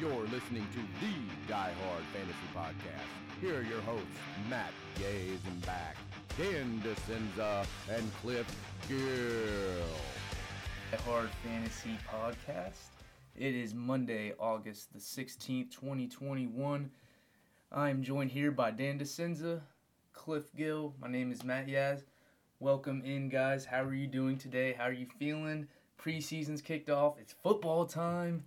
You're listening to the Die Hard Fantasy Podcast. Here are your hosts, Matt Gaze and back, Dan DeCenza, and Cliff Gill. Die Hard Fantasy Podcast. It is Monday, August the 16th, 2021. I'm joined here by Dan DeCenza, Cliff Gill. My name is Matt Yaz. Welcome in, guys. How are you doing today? How are you feeling? Preseason's kicked off. It's football time.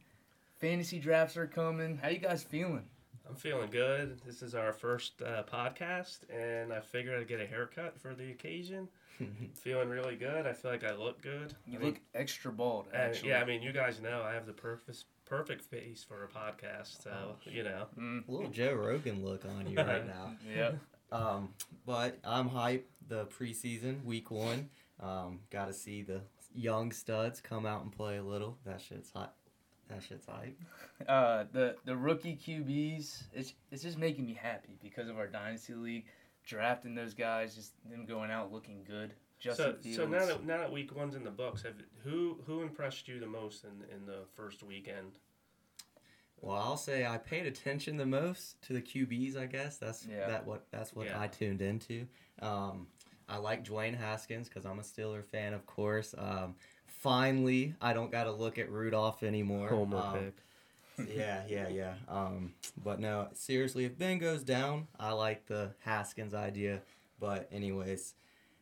Fantasy drafts are coming. How you guys feeling? I'm feeling good. This is our first uh, podcast, and I figured I'd get a haircut for the occasion. feeling really good. I feel like I look good. You I look think- extra bald, and, actually. yeah, I mean, you guys know I have the perfect perfect face for a podcast, so you know. Mm, A little Joe Rogan look on you right now. yeah. Um, but I'm hyped. The preseason, week one. Um, got to see the young studs come out and play a little. That shit's hot. That shit's hype. uh, the the rookie QBs, it's it's just making me happy because of our dynasty league, drafting those guys, just them going out looking good. Justin So, Fields. so now that now that week one's in the books, have who who impressed you the most in in the first weekend? Well, I'll say I paid attention the most to the QBs. I guess that's Yeah. that what that's what Yeah. I tuned into. Um, I like Dwayne Haskins because I'm a Steeler fan, of course. Um, finally, I don't got to look at Rudolph anymore. Um, yeah, yeah, yeah. Um, but no, seriously, if Ben goes down, I like the Haskins idea. But anyways,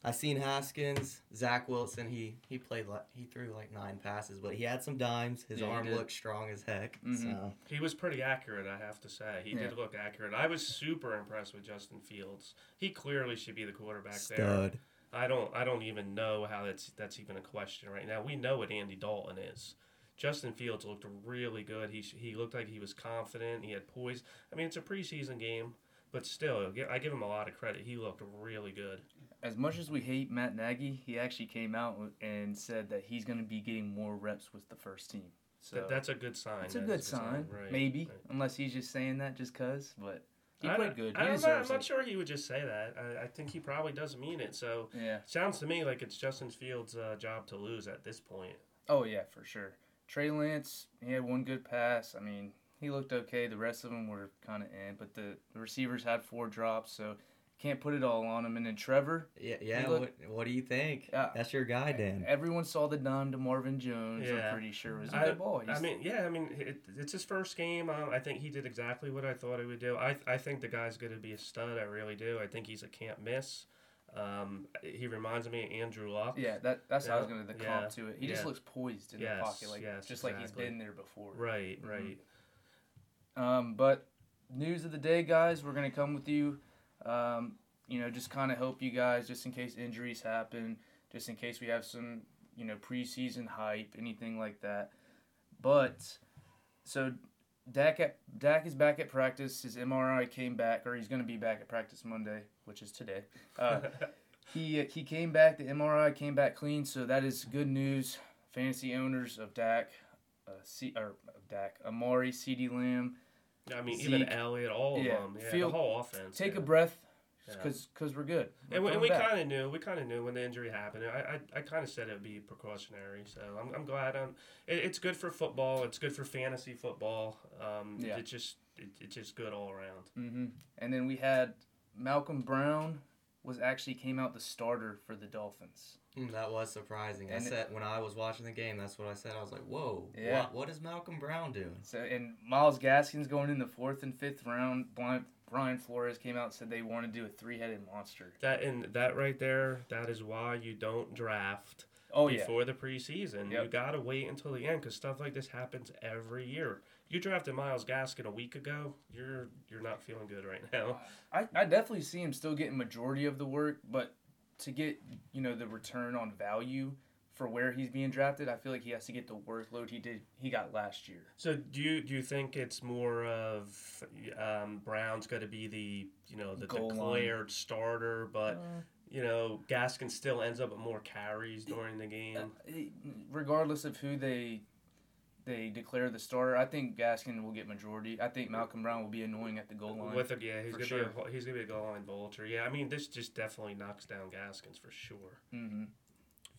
I seen Haskins, Zach Wilson. He he played like he threw like nine passes, but he had some dimes. His Yeah, arm looked strong as heck. Mhm. So He was pretty accurate, I have to say. He Yeah. did look accurate. I was super impressed with Justin Fields. He clearly should be the quarterback there. I don't I don't even know how that's that's even a question right now. We know what Andy Dalton is. Justin Fields looked really good. He he looked like he was confident. He had poise. I mean, it's a preseason game, but still, I give him a lot of credit. He looked really good. as much as we hate Matt Nagy, he actually came out and said that he's going to be getting more reps with the first team. So That, that's a good sign. it's a That good is sign, Right, maybe, right. unless he's just saying that just cause. But he I played good. I He know, I'm not it. sure he would just say that. I, I think he probably does mean it. So Yeah. sounds to me like it's Justin Fields' uh, job to lose at this point. Oh yeah, for sure. Trey Lance, he had one good pass. I mean, he looked okay. The rest of them were kind of in, but the, the receivers had four drops, so can't put it all on him. And then Trevor, Yeah, yeah. look- what what do you think? Yeah. That's your guy, Dan. everyone saw the dime to Marvin Jones. Yeah. I'm pretty sure it was a I, good ball. I mean, yeah, I mean, it, it's his first game. Um, I think he did exactly what I thought he would do. I, I think the guy's going to be a stud. I really do. I think he's a can't miss. Um, he reminds me of Andrew Luck. yeah, that that's how I was going to the yeah, comp to it. He just looks poised in Yes, the pocket, like yes, just like he's been there before. Right, Mhm. right. Um, but news of the day, guys, we're gonna come with you. Um, you know, just kind of help you guys, just in case injuries happen, just in case we have some, you know, preseason hype, anything like that. But so Dak at Dak is back at practice. His MRI came back, or he's gonna be back at practice Monday, which is today. Uh, he he came back. The MRI came back clean, so that is good news. Fantasy owners of Dak, uh, C, or Dak, Amari, CeeDee Lamb, I mean, even Zeke. Elliott, all of Yeah, them. Yeah, the whole offense. take yeah. a breath, Yeah. because cause we're good. We're And we, and we kind of knew. We kind of knew when the injury happened. I, I, I kind of said it would be precautionary. So I'm, I'm glad. Um, it, it's good for football. It's good for fantasy football. Um, Yeah. It's just it, it's just good all around. Mm-hmm. And then we had Malcolm Brown was actually came out the starter for the Dolphins. Mm, that was surprising. I And it- said when I was watching the game, that's what I said. I was like, "Whoa, Yeah. what, what is Malcolm Brown doing?" So and Myles Gaskins going in the fourth and fifth round. Brian, Brian Flores came out and said they want to do a three headed monster. That and that right there. That is why you don't draft Oh yeah, before the preseason. You gotta wait until the end because stuff like this happens every year. You drafted Myles Gaskin a week ago. You're you're not feeling good right now. I, I definitely see him still getting majority of the work, but to get you know the return on value for where he's being drafted, I feel like he has to get the workload he did he got last year. So do you do you think it's more of um, Brown's going to be the you know the Goal line. declared starter, but Uh, you know Gaskin still ends up with more carries during the game? regardless of who they they declare the starter, I think Gaskin will get majority. I think Malcolm Brown will be annoying at the goal line. With a, yeah, he's gonna sure. be a, he's gonna be a goal line vulture. Yeah, I mean this just definitely knocks down Gaskins for sure. hmm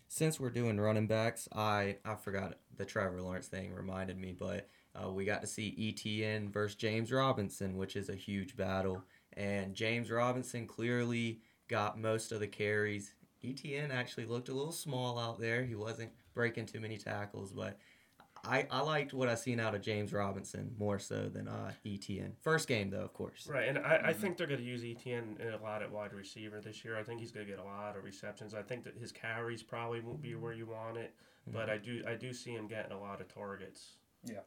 Since we're doing running backs, I I forgot the Trevor Lawrence thing reminded me, but uh, we got to see ETN versus James Robinson, which is a huge battle. And James Robinson clearly got most of the carries. ETN actually looked a little small out there. He wasn't breaking too many tackles, but I, I liked what I seen out of James Robinson more so than uh, ETN. First game though, of course. Right, and I, I think they're going to use ETN a lot at wide receiver this year. I think he's going to get a lot of receptions. I think that his carries probably won't be where you want it, mm-hmm. but I do I do see him getting a lot of targets. Yeah.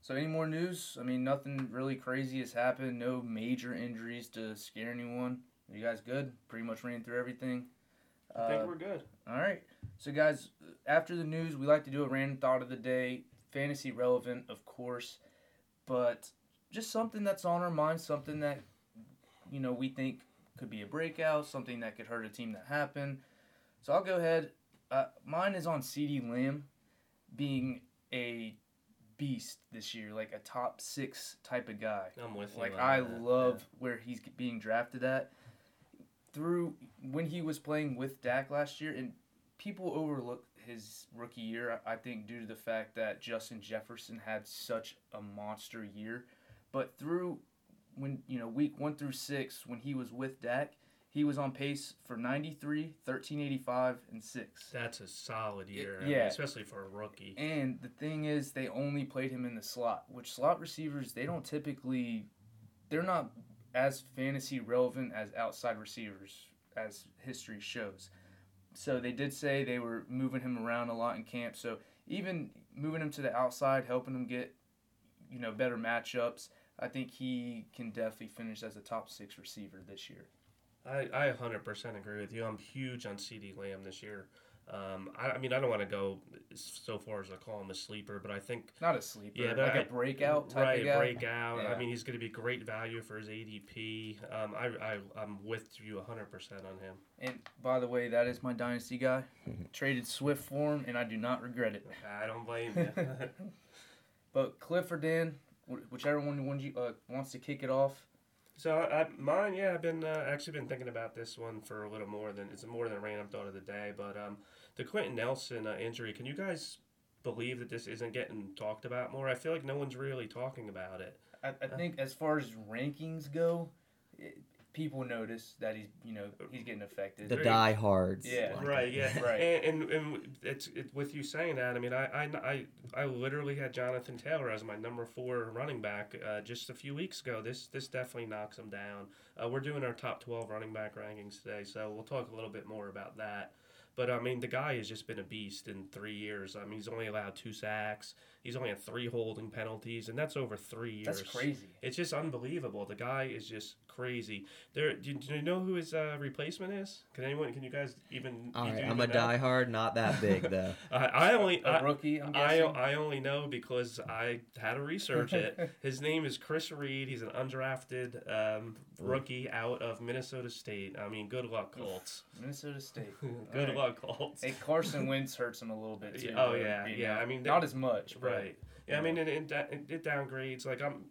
So any more news? I mean, nothing really crazy has happened. No major injuries to scare anyone. Are you guys good? Pretty much ran through everything. I think uh, we're good. All right. So, guys, after the news, we like to do a random thought of the day. Fantasy relevant, of course, but just something that's on our mind, something that, you know, we think could be a breakout, something that could hurt a team that happened. So, I'll go ahead. Uh, mine is on CeeDee Lamb being a beast this year, like a top six type of guy. I'm with you. Like I that. love yeah. where he's being drafted at through when he was playing with Dak last year, and people overlook his rookie year. I think due to the fact that Justin Jefferson had such a monster year, but through when you know week one through six when he was with Dak, he was on pace for 93, 1385, and 6. That's a solid year. It, yeah. Mean, especially for a rookie. And the thing is, they only played him in the slot, which slot receivers, they don't typically, they're not as fantasy relevant as outside receivers, as history shows. So they did say they were moving him around a lot in camp. So even moving him to the outside, helping him get, you know, better matchups, I think he can definitely finish as a top six receiver this year. I, I 100% agree with you. I'm huge on CeeDee Lamb this year. Um, I, I, mean, I don't want to go so far as to call him a sleeper, but I think not a sleeper. Yeah, like I, a breakout type right, of guy. breakout. Yeah. I mean, he's going to be great value for his ADP. Um, I, I I'm with you 100 percent on him. And by the way, that is my dynasty guy. Traded Swift for him, and I do not regret it. I don't blame you. but Cliff or Dan, whichever one you, uh, wants to kick it off. So I, mine, yeah, I've been uh, actually been thinking about this one for a little more than it's more than a random thought of the day. But um, the Quenton Nelson uh, injury, can you guys believe that this isn't getting talked about more? I feel like no one's really talking about it. I, I think as far as rankings go, it, people notice that he's you know he's getting affected. The diehards. Yeah. Like right. Yeah. right. And, and, and it's it, with you saying that. I mean, I, I I I literally had Jonathan Taylor as my number four running back uh, just a few weeks ago. This this definitely knocks him down. Uh, we're doing our top twelve running back rankings today, so we'll talk a little bit more about that. But I mean, the guy has just been a beast in three years. I mean, he's only allowed two sacks. He's only had three holding penalties, and that's over three years. That's crazy. It's just unbelievable. The guy is just crazy. There, do, do you know who his uh, replacement is? Can anyone? Can you guys even? All right, I'm a know? diehard, not that big though. I, I only a, a rookie. I'm I, I only know because I had to research it. his name is Chris Reed. He's an undrafted um, rookie out of Minnesota State. I mean, good luck, Colts. Minnesota State. good right. luck, Colts. Hey, Carson Wentz hurts him a little bit too. Oh yeah, yeah. I mean, not as much, right? Yeah, I mean, it, it, it downgrades. Like I'm,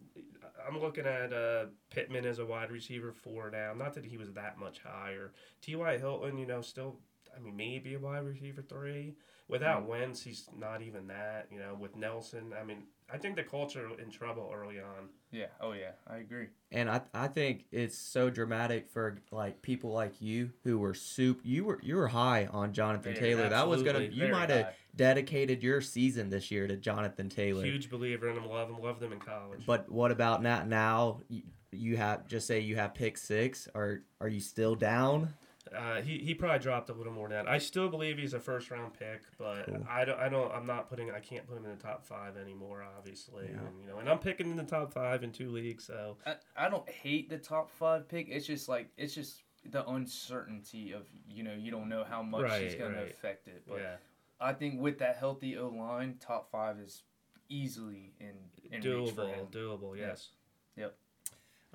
I'm looking at uh, Pittman as a wide receiver four now. Not that he was that much higher. T.Y. Hilton, you know, still, I mean, maybe a wide receiver three. Without mm-hmm. Wentz, he's not even that. You know, with Nelson, I mean, I think the culture in trouble early on. Yeah. Oh yeah, I agree. And I I think it's so dramatic for like people like you who were soup. You were you were high on Jonathan Taylor. That was gonna you might have dedicated your season this year to Jonathan Taylor. Huge believer in him. Love him. Love them in college. But what about now? Now you have just say you have pick six. Are are you still down? Uh, he, he probably dropped a little more than that. I still believe he's a first round pick, but cool. I don't I don't I'm not putting I can't put him in the top five anymore. Obviously, yeah. and, you know, and I'm picking in the top five in two leagues. So I, I don't hate the top five pick. It's just like it's just the uncertainty of you know you don't know how much right, he's going right. to affect it. But yeah. I think with that healthy O line, top five is easily in, in doable. Doable, yes. Yep.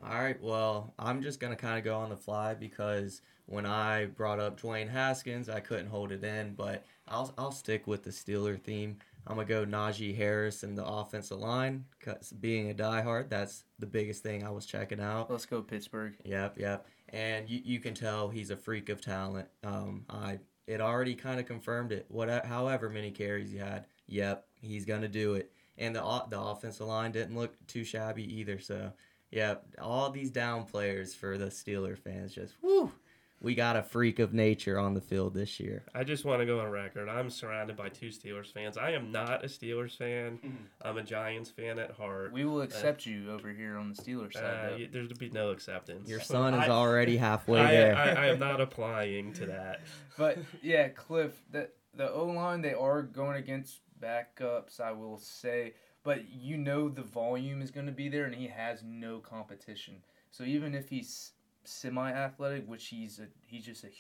All right. Well, I'm just gonna kind of go on the fly because when I brought up Dwayne Haskins, I couldn't hold it in, but I'll I'll stick with the Steeler theme. I'm gonna go Najee Harris in the offensive line. Cause being a diehard, that's the biggest thing I was checking out. Let's go Pittsburgh. Yep, yep. And you, you can tell he's a freak of talent. Um, I it already kind of confirmed it. What, however many carries he had, yep, he's gonna do it. and the the offensive line didn't look too shabby either. So yeah, all these down players for the Steeler fans just whoo we got a freak of nature on the field this year. I just want to go on record. I'm surrounded by two Steelers fans. I am not a Steelers fan. Mm-hmm. I'm a Giants fan at heart. We will uh, accept uh, you over here on the Steelers side. Uh, there's to be no acceptance. Your son is I, already halfway I, there. I, I, am not applying to that. But yeah, Cliff, the the O line they are going against backups. I will say, but you know the volume is going to be there, and he has no competition. So even if he's semi-athletic, which he's a he's just a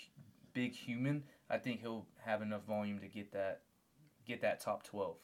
big human. I think he'll have enough volume to get that get that top twelve.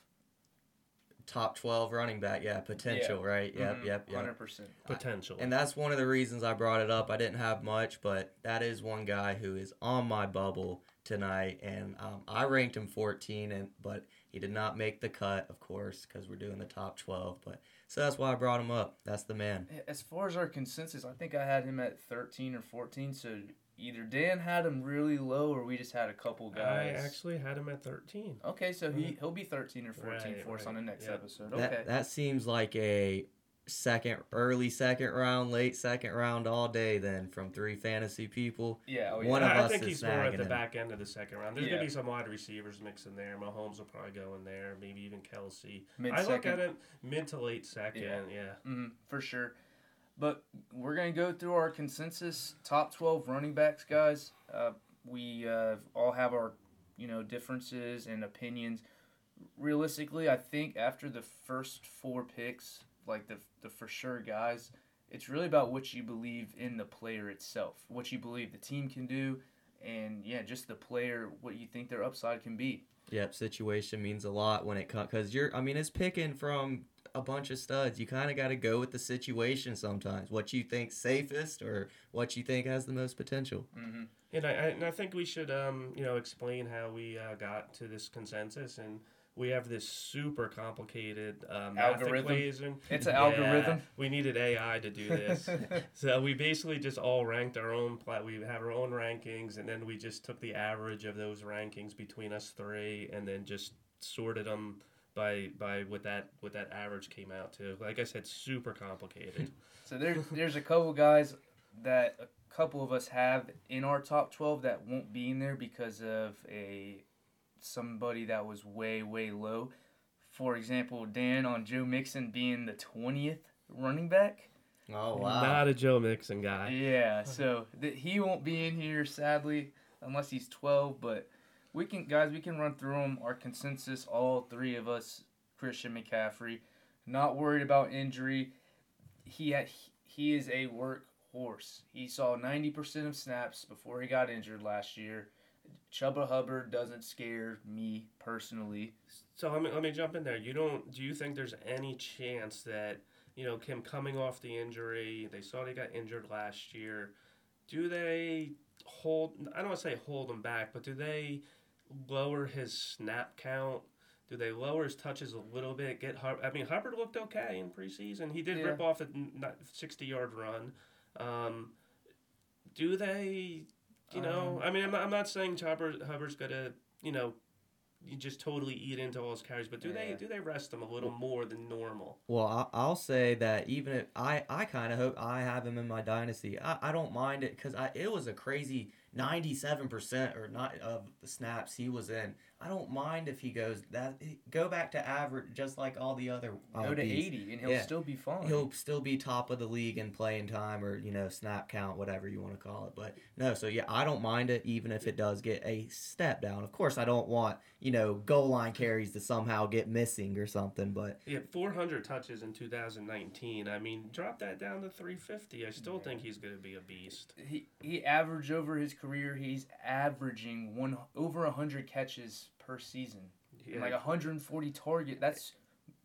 Top twelve running back, yeah, potential, yeah. right? Yep, mm-hmm. yep, yep. Hundred percent potential. And that's one of the reasons I brought it up. I didn't have much, but that is one guy who is on my bubble tonight, and um, I ranked him 14, and but he did not make the cut, of course, because we're doing the top 12. But so that's why I brought him up. That's the man. As far as our consensus, I think I had him at 13 or 14. So either Dan had him really low, or we just had a couple guys. I actually had him at 13. Okay, so he mm-hmm. he'll be 13 or 14 right, for us on the next yep. episode. Okay, that, that seems like a second, early second round, late second round all day. Then from three fantasy people, yeah, oh, yeah. one of I, us I think he's more at the him. back end of the second round. There's yeah. gonna be some wide receivers mixed in there. Mahomes will probably go in there, maybe even Kelsey. Mid-second. I look at it mid to late second, yeah, yeah. Mm-hmm, for sure. But we're gonna go through our consensus top twelve running backs, guys. Uh, we uh, all have our you know differences and opinions. Realistically, I think after the first four picks, like the the for sure guys. It's really about what you believe in the player itself, what you believe the team can do, and yeah, just the player, what you think their upside can be. Yep, situation means a lot when it comes because you're. I mean, it's picking from a bunch of studs. You kind of got to go with the situation sometimes. What you think safest or what you think has the most potential. Mm-hmm. And I, I, and I think we should um you know explain how we uh, got to this consensus and we have this super complicated uh, math algorithm. equation. It's an yeah, algorithm. We needed AI to do this. so we basically just all ranked our own. Plat- we have our own rankings, and then we just took the average of those rankings between us three, and then just sorted them by by what that what that average came out to. Like I said, super complicated. so there's there's a couple guys that a couple of us have in our top twelve that won't be in there because of a somebody that was way, way low. For example, Dan on Joe Mixon being the 20th running back. Oh, wow. Not a Joe Mixon guy. Yeah, so th- he won't be in here, sadly, unless he's 12. But we can, guys, we can run through them. Our consensus, all three of us, Christian McCaffrey, not worried about injury. He had, he is a workhorse. He saw 90% of snaps before he got injured last year. Chuba Hubbard doesn't scare me personally. So let me let me jump in there. You don't do you think there's any chance that you know Kim coming off the injury? They saw he got injured last year. Do they hold? I don't want to say hold him back, but do they lower his snap count? Do they lower his touches a little bit? Get Hubbard. I mean, Hubbard looked okay in preseason. He did yeah. rip off a sixty yard run. Um, do they you know, um, I mean, I'm not, I'm not saying Chuba Hubbard's gonna, you know, you just totally eat into all his carries, but do yeah. they do they rest him a little more than normal? Well, I'll say that even if I I kind of hope I have him in my dynasty, I, I don't mind it because I it was a crazy ninety seven percent or not of the snaps he was in. I don't mind if he goes that go back to average just like all the other go to eighty and he'll yeah. still be fine. He'll still be top of the league in playing time or you know snap count whatever you want to call it. But no, so yeah, I don't mind it even if it does get a step down. Of course, I don't want you know goal line carries to somehow get missing or something. But yeah, four hundred touches in two thousand nineteen. I mean, drop that down to three fifty. I still yeah. think he's going to be a beast. He he averaged over his career. He's averaging one over hundred catches per season. Yeah. Like 140 target. That's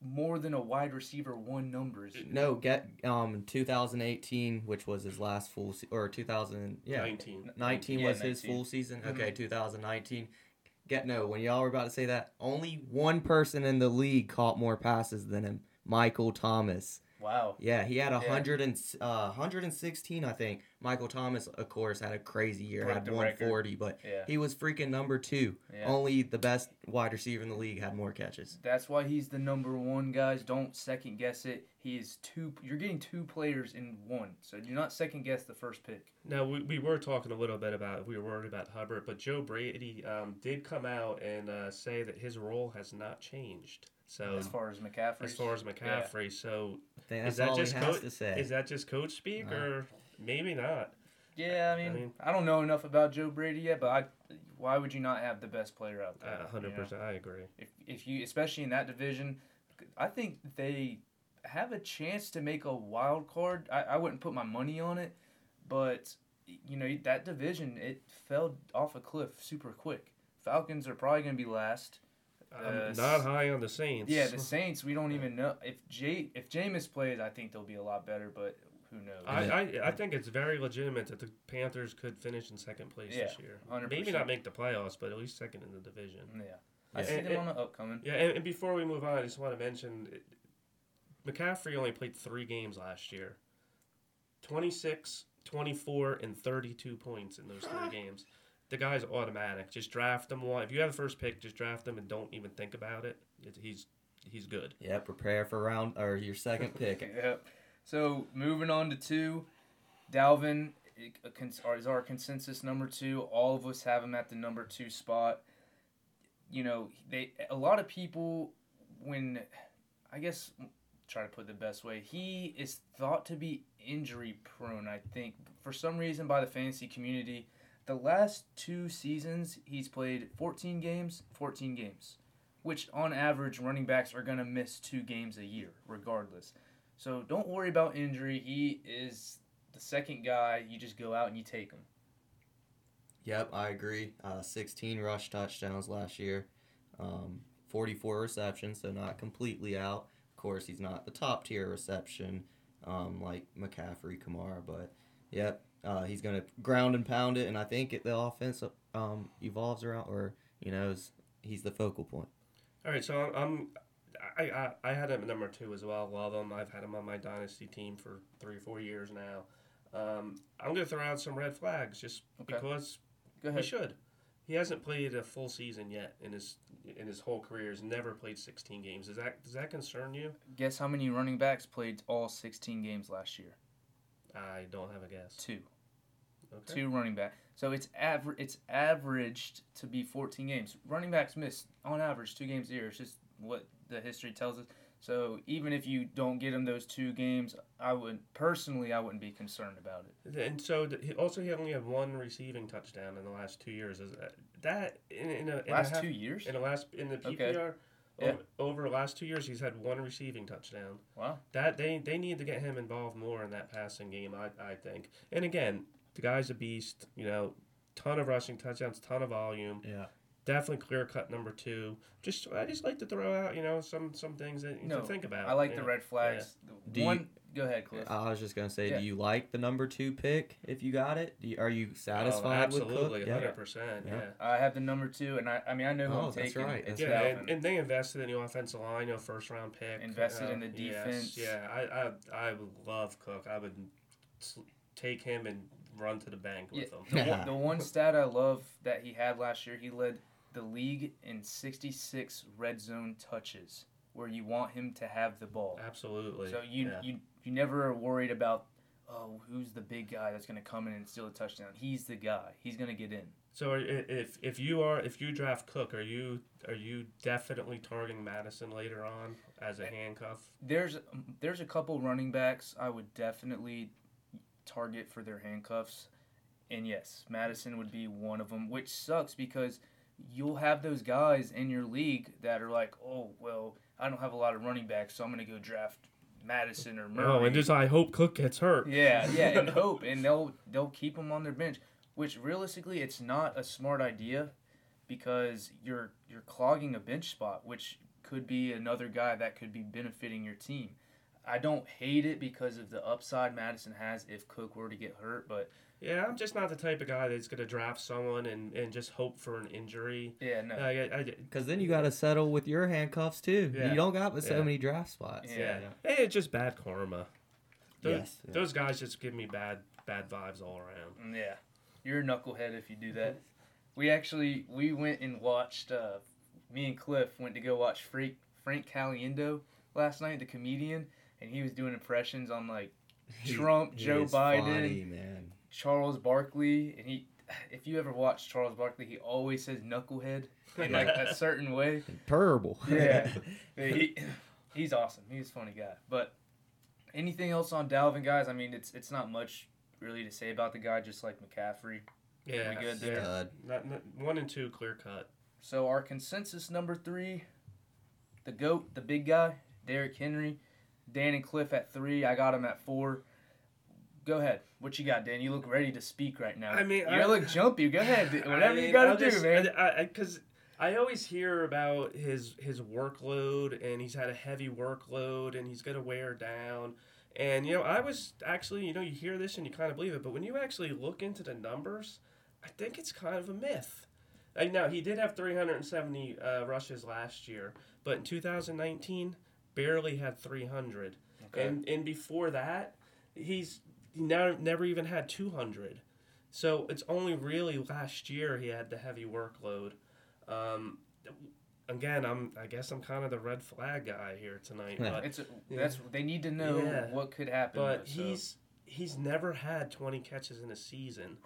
more than a wide receiver one numbers. No, get um 2018, which was his last full se- or 2000 yeah 19 19 was 19. his full season. Mm-hmm. Okay, 2019. Get no, when y'all were about to say that, only one person in the league caught more passes than him, Michael Thomas. Wow. Yeah, he had a hundred and uh, 116, I think. Michael Thomas, of course, had a crazy year, Broke had the 140, but Yeah. he was freaking number two. Yeah. Only the best wide receiver in the league had more catches. That's why he's the number one, guys. Don't second guess it. He is two. You're getting two players in one, so do not second guess the first pick. Now we, we were talking a little bit about we were worried about Hubbard, but Joe Brady um, did come out and uh, say that his role has not changed. So as far as McCaffrey, as far as McCaffrey, so I is that all just he has coach? to say. Is that just coach speak Uh. or maybe not? yeah, I mean, I mean- don't know enough about Joe Brady yet, but I, why would you not have the best player out there? Uh, hundred you know? percent, I agree. If if you, especially in that division, I think they have a chance to make a wild card. I, I wouldn't put my money on it, but you know that division it fell off a cliff super quick. Falcons are probably going to be last. I'm Uh, not high on the Saints. Yeah, the Saints. We don't even know if J if Jameis plays. I think they'll be a lot better, but who knows? I, I, I think it's very legitimate that the Panthers could finish in second place this year. 100%. Maybe not make the playoffs, but at least second in the division. yeah, I Yeah. see And- them and- on the upcoming. Yeah, and, and before we move on, I just want to mention it- McCaffrey only played three games last year 26, 24, and 32 points in those three games. The guy's automatic. Just draft him one. If you have the first pick, just draft him and don't even think about it. it he's he's good. yeah, prepare for round or your second pick. Yep. So moving on to two, Dalvin uh, is our consensus number two. All of us have him at the number two spot. You know, they a lot of people when I guess try to put it the best way. He is thought to be injury prone. I think for some reason by the fantasy community. The last two seasons, he's played 14 games, 14 games, which on average, running backs are going to miss two games a year, regardless. So don't worry about injury. He is the second guy. You just go out and you take him. Yep, I agree. Uh, 16 rush touchdowns last year, um, 44 receptions, so not completely out. Of course, he's not the top tier reception um, like McCaffrey, Kamara, but yep, uh, he's going to ground and pound it, and I think it, the offense um, evolves around, or, you know, is, he's the focal point. All right, so I'm, I'm I, I I had him at number two as well. Love him. I've had him on my dynasty team for three or four years now. Um, I'm gonna throw out some red flags just Okay. because Go he should. He hasn't played a full season yet in his in his whole career. He's never played 16 games. Does that does that concern you? Guess how many running backs played all 16 games last year? I don't have a guess. Two. Okay. Two running back. So it's aver- it's averaged to be 14 games. Running backs miss on average two games a year. It's just what the history tells us. So even if you don't get him those two games, I would personally I wouldn't be concerned about it. And so also he only had one receiving touchdown in the last two years. Is that, that in, in, a, in a Last half- two years? in the last in the PPR Okay. Yeah. over, over the last two years he's had one receiving touchdown. Wow. That they they need to get him involved more in that passing game. I I think. And again, the guy's a beast. You know, ton of rushing touchdowns, ton of volume. Yeah. Definitely clear cut number two. Just I just like to throw out you know some some things that you No, to think about. I like the know. red flags. Do you- One, go ahead, Cliff. I was just gonna say, Yeah. do you like the number two pick if you got it? Do you, are you oh, satisfied oh, with Cook? absolutely, Yeah. hundred percent. Yeah. Yeah. I have the number two, and I, I mean, I know who Oh, I'm that's taking. right, that's Yeah, Dalvin. and, and they invested in the offensive line, you know, first round pick. Invested uh, in the yes, defense. yeah, I, I, I would love Cook. I would take him and run to the bank with Yeah, him. the, one, the one stat I love that he had last year, he led the league in 66 red zone touches, where you want him to have the ball. Absolutely. So you yeah. you you never are worried about oh who's the big guy that's going to come in and steal a touchdown. He's the guy. He's going to get in. So if if you are if you draft Cook, are you are you definitely targeting Mattison later on as a eh, handcuff? There's there's a couple running backs I would definitely target for their handcuffs, and yes, Mattison would be one of them. Which sucks because you'll have those guys in your league that are like, oh well, I don't have a lot of running backs, so I'm gonna go draft Mattison or Murray. Oh, and just I hope Cook gets hurt. yeah, yeah, and hope, and they'll they'll keep him on their bench. Which realistically, it's not a smart idea because you're you're clogging a bench spot, which could be another guy that could be benefiting your team. I don't hate it because of the upside Mattison has if Cook were to get hurt, but Yeah, I'm just not the type of guy that's going to draft someone and, and just hope for an injury. yeah, no. Because then you got to settle with your handcuffs too. Yeah. You don't got but so Yeah. many draft spots. Yeah. yeah. Hey, it's just bad karma. Those, Yes, yeah. those guys just give me bad bad vibes all around. Mm, Yeah, you're a knucklehead if you do that. We actually we went and watched. Uh, me and Cliff went to go watch Frank Frank Caliendo last night, the comedian, and he was doing impressions on like Trump, he Joe is Biden, funny, man. Charles Barkley, and he. If you ever watch Charles Barkley, he always says knucklehead in like a certain way. Terrible. Yeah. he, he's awesome. He's a funny guy. But anything else on Dalvin, guys? I mean, it's it's not much really to say about the guy, just like McCaffrey. Yeah, We good there? Stud. Not, not, one and two clear cut. So our consensus number three, the goat, the big guy, Derrick Henry, Dan and Cliff at three. I got him at four. Go ahead. What you got, Dan? You look ready to speak right now. I mean, you I- look jumpy. Go ahead. Whatever I you gotta I'll do, just- man. I because I, always hear about his his workload and he's had a heavy workload and he's gonna wear down. And you know, I was actually, you know, you hear this and you kind of believe it, but when you actually look into the numbers, I think it's kind of a myth. Like, now he did have 370 uh, rushes last year, but in 2019, barely had 300. Okay. And and before that, he's he never never even had 200. So it's only really last year he had the heavy workload. Um, again, I'm I guess I'm kind of the red flag guy here tonight, but It's a, that's they need to know Yeah. what could happen. but though, so. he's he's never had 20 catches in a season.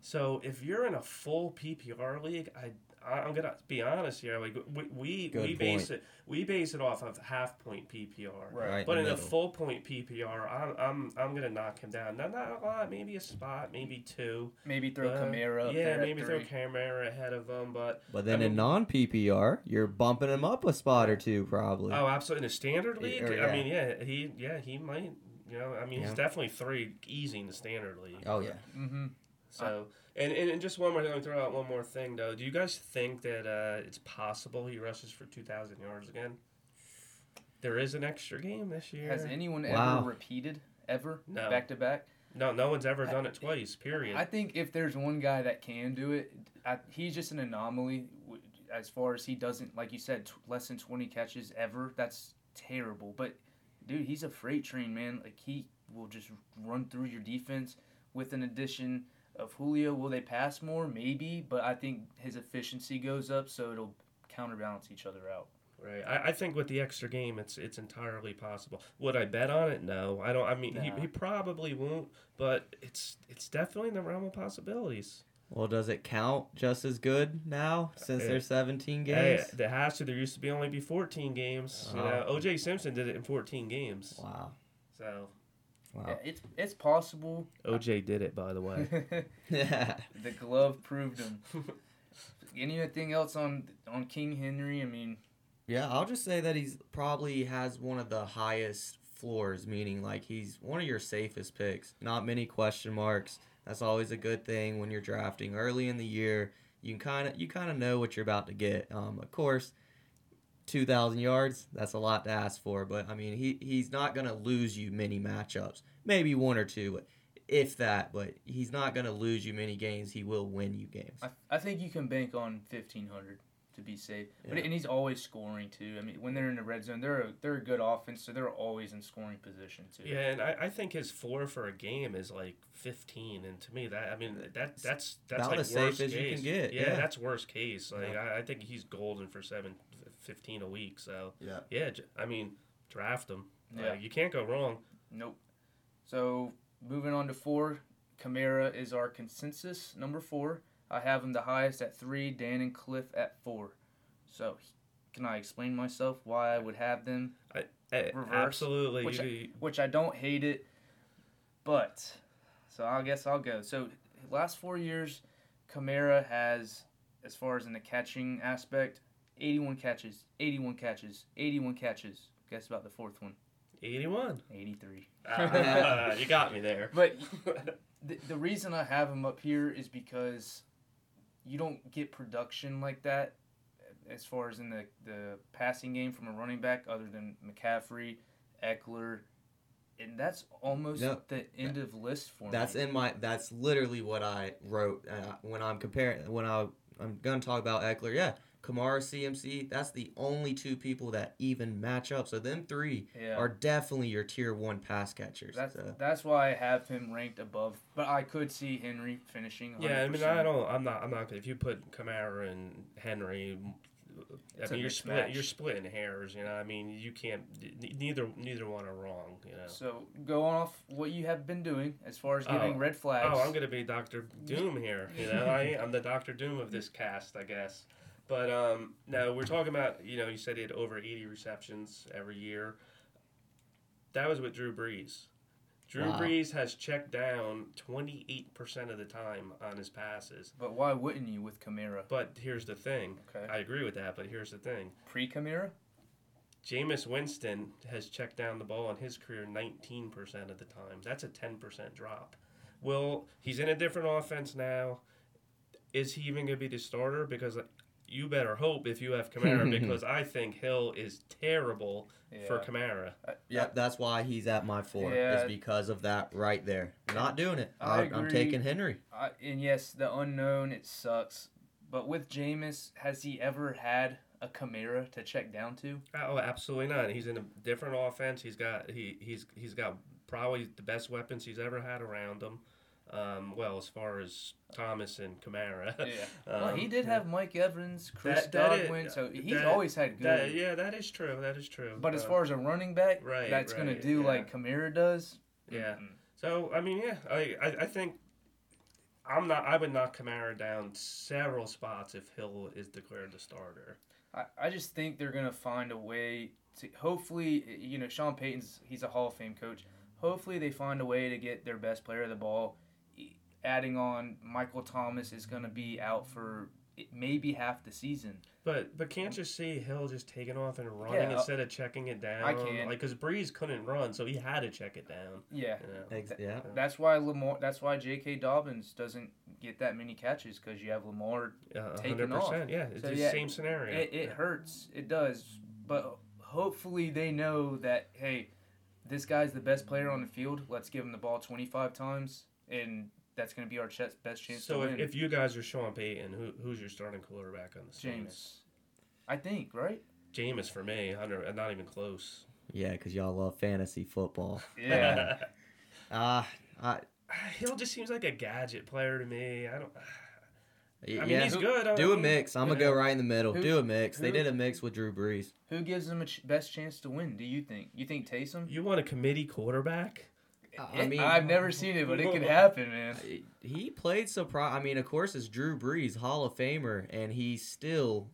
So if you're in a full PPR league, I I- I'm gonna be honest here. Like we we, Good we base point. it we base it off of half point PPR. Right. Right But in in a full point PPR, I'm I'm I'm gonna knock him down. Not not a lot, maybe a spot, maybe two. maybe throw Kamara up yeah, there maybe throw three. Kamara ahead of him. But But then I in non PPR, you're bumping him up a spot or two, probably. oh, absolutely. In a standard league, Or, I mean, yeah, he yeah he might. You know, I mean, Yeah. he's definitely three easy in the standard league. Oh, yeah. Mm-hmm. So, and, and, and just one more, let me throw out one more thing though. Do you guys think that uh, it's possible he rushes for 2,000 yards again? There is an extra game this year. Has anyone Wow. ever repeated ever No. back to back? no, no one's ever done it twice, period. I think if there's one guy that can do it, I, he's just an anomaly. As far as he doesn't, like you said, t- less than 20 catches ever. That's terrible. But dude, he's a freight train, man. Like he will just run through your defense with an addition of Julio. Will they pass more? Maybe, but I think his efficiency goes up, so it'll counterbalance each other out. right. I, I think with the extra game, it's it's entirely possible. Would I bet on it? No, I don't. I mean, Nah. he, he probably won't, but it's it's definitely in the realm of possibilities. Well, does it count just as good now since Yeah. there's 17 Hey, games? there has to. There used to be only be 14 games. You Oh. know, O.J. Simpson did it in 14 games. Wow. So Wow. Yeah, it's it's possible. O.J. did it, by the way. Yeah. the glove proved him. Anything else on on King Henry? I mean, Yeah, I'll just say that he's probably has one of the highest floors, meaning like he's one of your safest picks. Not many question marks. That's always a good thing when you're drafting early in the year. You can kind of you kind of know what you're about to get. Um, of course, two thousand yards. That's a lot to ask for, but I mean he he's not gonna lose you many matchups. Maybe one or two, if that. But he's not gonna lose you many games. He will win you games. I, I think you can bank on fifteen hundred to be safe. But Yeah. and he's always scoring too. I mean, when they're in the red zone, they're a, they're a good offense, so they're always in scoring position too. Yeah, and I, I think his floor for a game is like 15, and to me that I mean that that's that's about like as safe worst as you case. can get, Yeah, yeah. that's worst case. Like I, I think he's golden for seven, 15 a week. So Yeah. yeah, I mean draft them. Yeah. Like, you can't go wrong. Nope. So moving on to four, Kamara is our consensus number four. I have him the highest at three. Dan and Cliff at four. So can I explain myself why I would have them? Eh, Reverse, Absolutely. which You- which I don't hate it, but so I guess I'll go. So last four years, Kamara has, as far as in the catching aspect, 81 catches, 81 catches, 81 catches. Guess about the fourth one, 81. 83. Ah, you got me there. But the, the reason I have him up here is because you don't get production like that as far as in the, the passing game from a running back other than McCaffrey, Ekeler, and that's almost No, the end of list for That's me. That's in my. That's literally what I wrote uh, when I'm comparing. When I I'm gonna talk about Ekeler. Yeah, Kamara, CMC. That's the only two people that even match up. So them three Yeah. are definitely your tier one pass catchers. That's so. that's why I have him ranked above. But I could see Henry finishing. 100%. Yeah, I mean, I don't. I'm not. I'm not. If you put Kamara and Henry, It's I a mean, you're mismatch. split. You're splitting hairs. You know, I mean, you can't. Neither neither one are wrong. You know. So go off what you have been doing as far as oh. giving Oh. red flags. Oh, I'm gonna be Doctor Doom here. You know, I, I'm the Doctor Doom of this cast, I guess. But um, no, we're talking about. You know, you said he had over 80 receptions every year. That was with Drew Brees. Drew Wow. Brees has checked down 28% of the time on his passes. But why wouldn't you with Kamara? But here's the thing. Okay. I agree with that, but here's the thing. Pre Kamara? Jameis Winston has checked down the ball in his career 19% of the time. That's a 10% drop. Well, he's in a different offense now. Is he even going to be the starter? Because you better hope if you have Kamara, because I think Hill is terrible for Yeah. Kamara. Uh, yep, that's why he's at my four. Yeah. Is because of that right there. Not doing it. I I am taking Henry. I, and yes, the unknown it sucks. But with Jameis, has he ever had a Kamara to check down to? Uh, oh, absolutely not. He's in a different offense. He's got he he's he's got probably the best weapons he's ever had around him. Um, well, as far as Thomas and Kamara. Yeah. well, he Um, did have Mike Evans, Chris That- that is- Godwin, so he's that- always had good. That, yeah, that is true. That is true. But as Uh, far as a running back, Right, that's gonna do yeah. like Kamara does. Yeah. Mm-mm. so I mean, yeah, I, I I think I'm not. I would knock Kamara down several spots if Hill is declared the starter. I, I just think they're gonna find a way to. Hopefully, you know, Sean Payton's he's a Hall of Fame coach. Hopefully, they find a way to get their best player of the ball. Adding on, Michael Thomas is gonna be out for maybe half the season. But but can't you see Hill just taking off and running Yeah, instead of checking it down? I can. Like because Brees couldn't run, so he had to check it down. Yeah, You know? Yeah. that's why Lamar. That's why J.K. Dobbins doesn't get that many catches because you have Lamar. A Taking off. Yeah, it's So, the yeah, same scenario. It, it hurts. It does. But hopefully, they know that hey, this guy's the best player on the field. Let's give him the ball twenty five times, and that's gonna be our ch- best chance so to if, win. if you guys are Sean Payton, who who's your starting quarterback on the Saints? Jameis. I think, right? Jameis for me, hundred, not even close. Yeah, because y'all love fantasy football. Yeah. Uh, I, Hill just seems like a gadget player to me. I don't. I yeah. he's good. I do a mix. I'm gonna go right in the middle. Who- do a mix. They did a mix with Drew Brees. Who gives them a ch- best chance to win? Do you think? You think Taysom? You want a committee quarterback? I mean, I've never seen it, but it could happen, man. he played surprise. I mean, of course, it's Drew Brees, Hall of Famer, and he's still,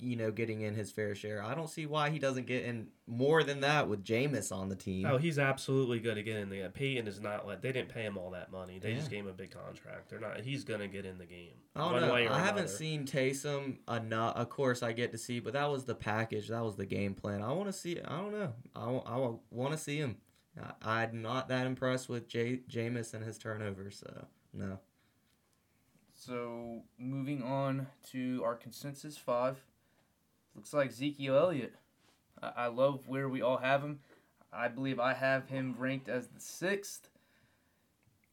you know, getting in his fair share. I don't see why he doesn't get in more than that with Jameis on the team. Oh, he's absolutely going to get in the game. Payton is not let. They didn't pay him all that money. They just gave him a big contract. They're not. He's going to get in the game. I don't one know. way or I haven't another. seen Taysom enough. Of course, I get to see, but that was the package. That was the game plan. I want to see. I don't know. I, I, want to see him. I, I'm not that impressed with J, Jameis and his turnovers. So no. So moving on to our consensus five, looks like Ezekiel Elliott. I, I love where we all have him. I believe I have him ranked as the sixth.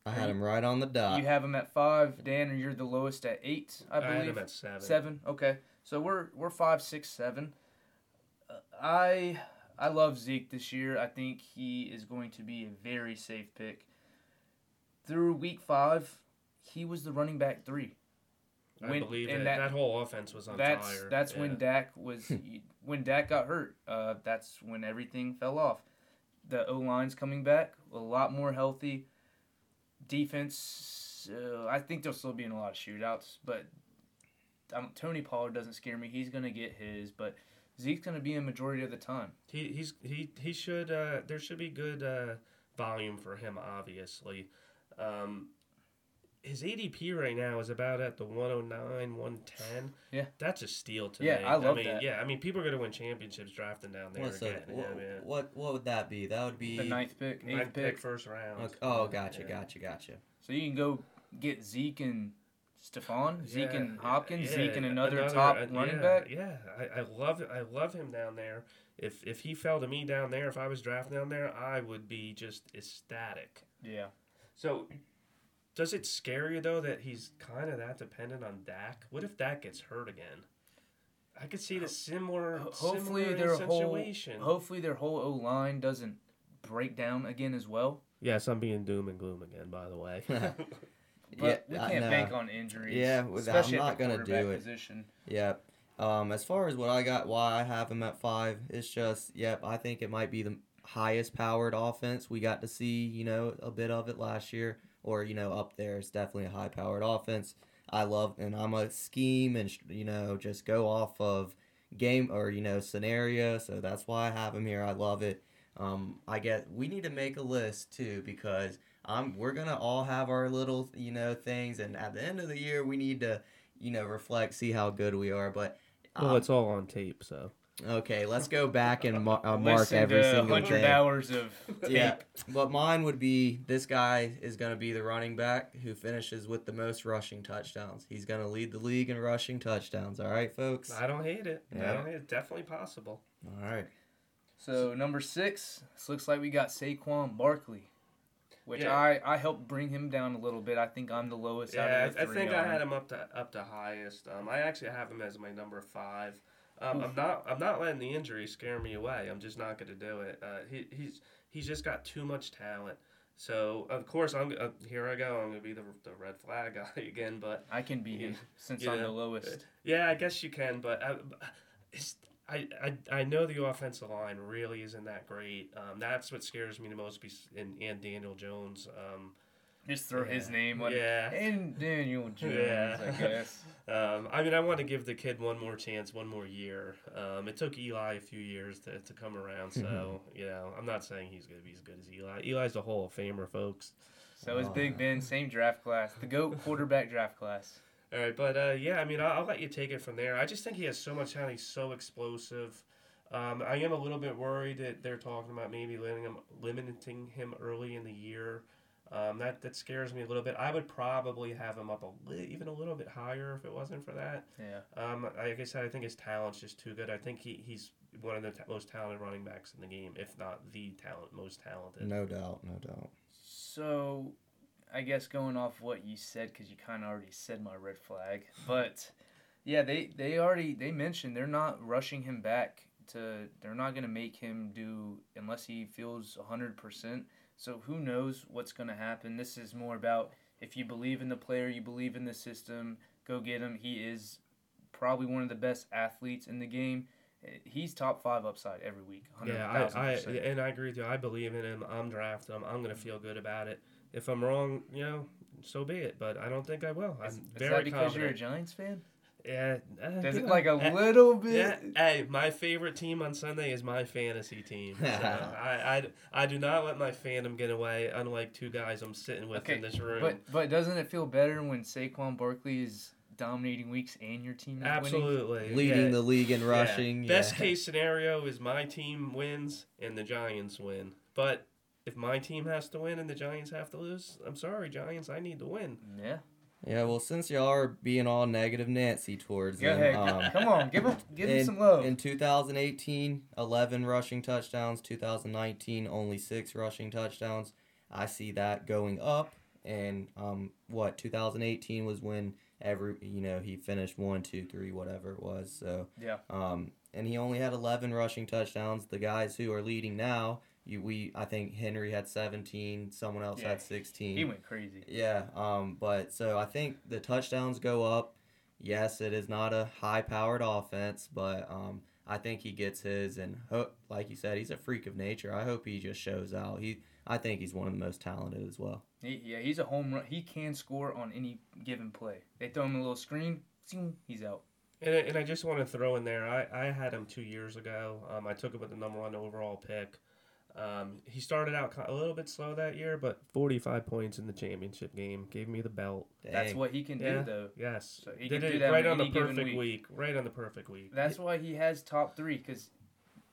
I had him right on the dot. you have him at five, Dan, and you're the lowest at eight. I I, had believe him at seven. seven. Okay, so we're we're five, six, seven. Uh, I I love Zeke this year. I think he is going to be a very safe pick. Through week five, he was the running back three. I When- believe and it. that- That, whole offense was on that's fire. that's Yeah. when Dak was when Dak got hurt. Uh, that's when everything fell off. The O line's coming back a lot more healthy. Defense, uh, I think there'll still be in a lot of shootouts, but um, Tony Pollard doesn't scare me. He's gonna get his, but Zeke's gonna be a majority of the time. He he's he he should. Uh, there should be good uh, volume for him. Obviously, um, his ADP right now is about at the 109, 110. Yeah. that's a steal to Yeah, me. I love mean, that. Yeah, I mean, people are gonna win championships drafting down there What's the, again. what, yeah, man. what what would that be? That would be The ninth pick, eighth Ninth pick. pick, first round. Okay. Oh, gotcha, Yeah. gotcha, gotcha. So you can go get Zeke and Stephon, Zeke Yeah, and Hopkins, yeah, Zeke and another, another- top uh, running yeah, back. Yeah, I, I love I love him down there. If if he fell to me down there, if I was drafting down there, I would be just ecstatic. Yeah. So, does it scare you though that he's kind of that dependent on Dak? What if Dak gets hurt again? I could see the similar, Hopefully similar their whole hopefully their whole O line doesn't break down again as well. yes, I'm being doom and gloom again. By the way. But we can't bank on injuries. Yeah, especially I'm not gonna do it. Position. Yep. Um, as far as what I got, why I have him at five, it's just, yep, I think it might be the highest powered offense. We got to see, you know, a bit of it last year, or, you know, up there. It's definitely a high powered offense. I love, and I'm a scheme and, you know, just go off of game or, you know, scenario. So that's why I have him here. I love it. Um, I get, we need to make a list too, because I'm, we're going to all have our little, you know, things. And at the end of the year, we need to, you know, reflect, see how good we are. But well, um, it's all on tape, so. okay, let's go back and mar- uh, mark Listen every to single 100 thing. hours of tape. Yeah, but mine would be this guy is going to be the running back who finishes with the most rushing touchdowns. He's going to lead the league in rushing touchdowns. All right, folks. I don't hate it. I Yeah. don't hate it. Definitely possible. All right. So number six, this looks like we got Saquon Barkley, which Yeah. I I helped bring him down a little bit. I think I'm the lowest out Yeah, of the I, I think I had him up to up to highest. Um, I actually have him as my number five. Um, I'm not I'm not letting the injury scare me away. I'm just not going to do it. Uh, he, he's he's just got too much talent. So of course I'm uh, here. I go. I'm going to be the, the red flag guy again. But I can be him since You I'm the lowest. yeah, I guess you can. But I, it's, I, I I know the offensive line really isn't that great. Um, that's what scares me the most. bes- And and Daniel Jones. Um, Just throw his name on Yeah. and Daniel Jones, Yeah. I guess. Um, I mean, I want to give the kid one more chance, one more year. Um, it took Eli a few years to, to come around, so you know, I'm not saying he's going to be as good as Eli. Eli's the Hall of Famer, folks. So is Big Ben, same draft class, the GOAT quarterback draft class. All right, but uh, yeah, I mean, I'll, I'll let you take it from there. I just think he has so much talent. He's so explosive. Um, I am a little bit worried that they're talking about maybe limiting him, limiting him early in the year. Um, that that scares me a little bit. I would probably have him up a li- even a little bit higher if it wasn't for that. Yeah. Um, like I said, I think his talent's just too good. I think he, he's one of the ta- most talented running backs in the game, if not the talent most talented. No doubt. No doubt. So, I guess going off what you said, because you kind of already said my red flag, but yeah, they they already they mentioned they're not rushing him back to. They're not gonna make him do unless he feels hundred percent. So who knows what's gonna happen? This is more about if you believe in the player, you believe in the system, go get him. He is probably one of the best athletes in the game. He's top five upside every week. Yeah, I, I and I agree with you. I believe in him. I'm drafting him. I'm gonna feel good about it. If I'm wrong, you know, so be it. But I don't think I will. I'm Is, is very that because you're a. Giants fan? Yeah. uh, Does it like a uh, little bit? Yeah, hey, my favorite team on Sunday is my fantasy team. So I, I, I do not let my fandom get away. Unlike two guys I'm sitting with Okay, in this room. But but doesn't it feel better when Saquon Barkley is dominating weeks and your team is winning? Absolutely, Leading yeah. the league in Yeah. rushing. Best case scenario is my team wins and the Giants win. But if my team has to win and the Giants have to lose, I'm sorry, Giants. I need to win. Yeah. Yeah, well, since y'all are being all negative Nancy towards yeah, them, ahead. um, Come on, give him give him in, some love. In 2018, 11 rushing touchdowns. 2019, only six rushing touchdowns. I see that going up. And um, what 2018 was when every you know he finished one, two, three, whatever it was. So yeah. um, and he only had 11 rushing touchdowns. The guys who are leading now, you we I think Henry had 17. Someone else Yeah, had 16. He went crazy. Yeah, um, but so I think the touchdowns go up. Yes, it is not a high-powered offense, but um, I think he gets his, and ho- like you said, he's a freak of nature. I hope he just shows out. He, I think he's one of the most talented as well. He, yeah, he's a home run. He can score on any given play. They throw him a little screen, zoom, he's out. And, and I just want to throw in there, I, I had him two years ago. Um, I took him with the number one overall pick. Um, he started out a little bit slow that year, but 45 points in the championship game gave me the belt. That's Dang. what he can Yeah. do, though. Yes, So he did can it do that right on on the perfect week. week. Right on the perfect week. That's why he has top three because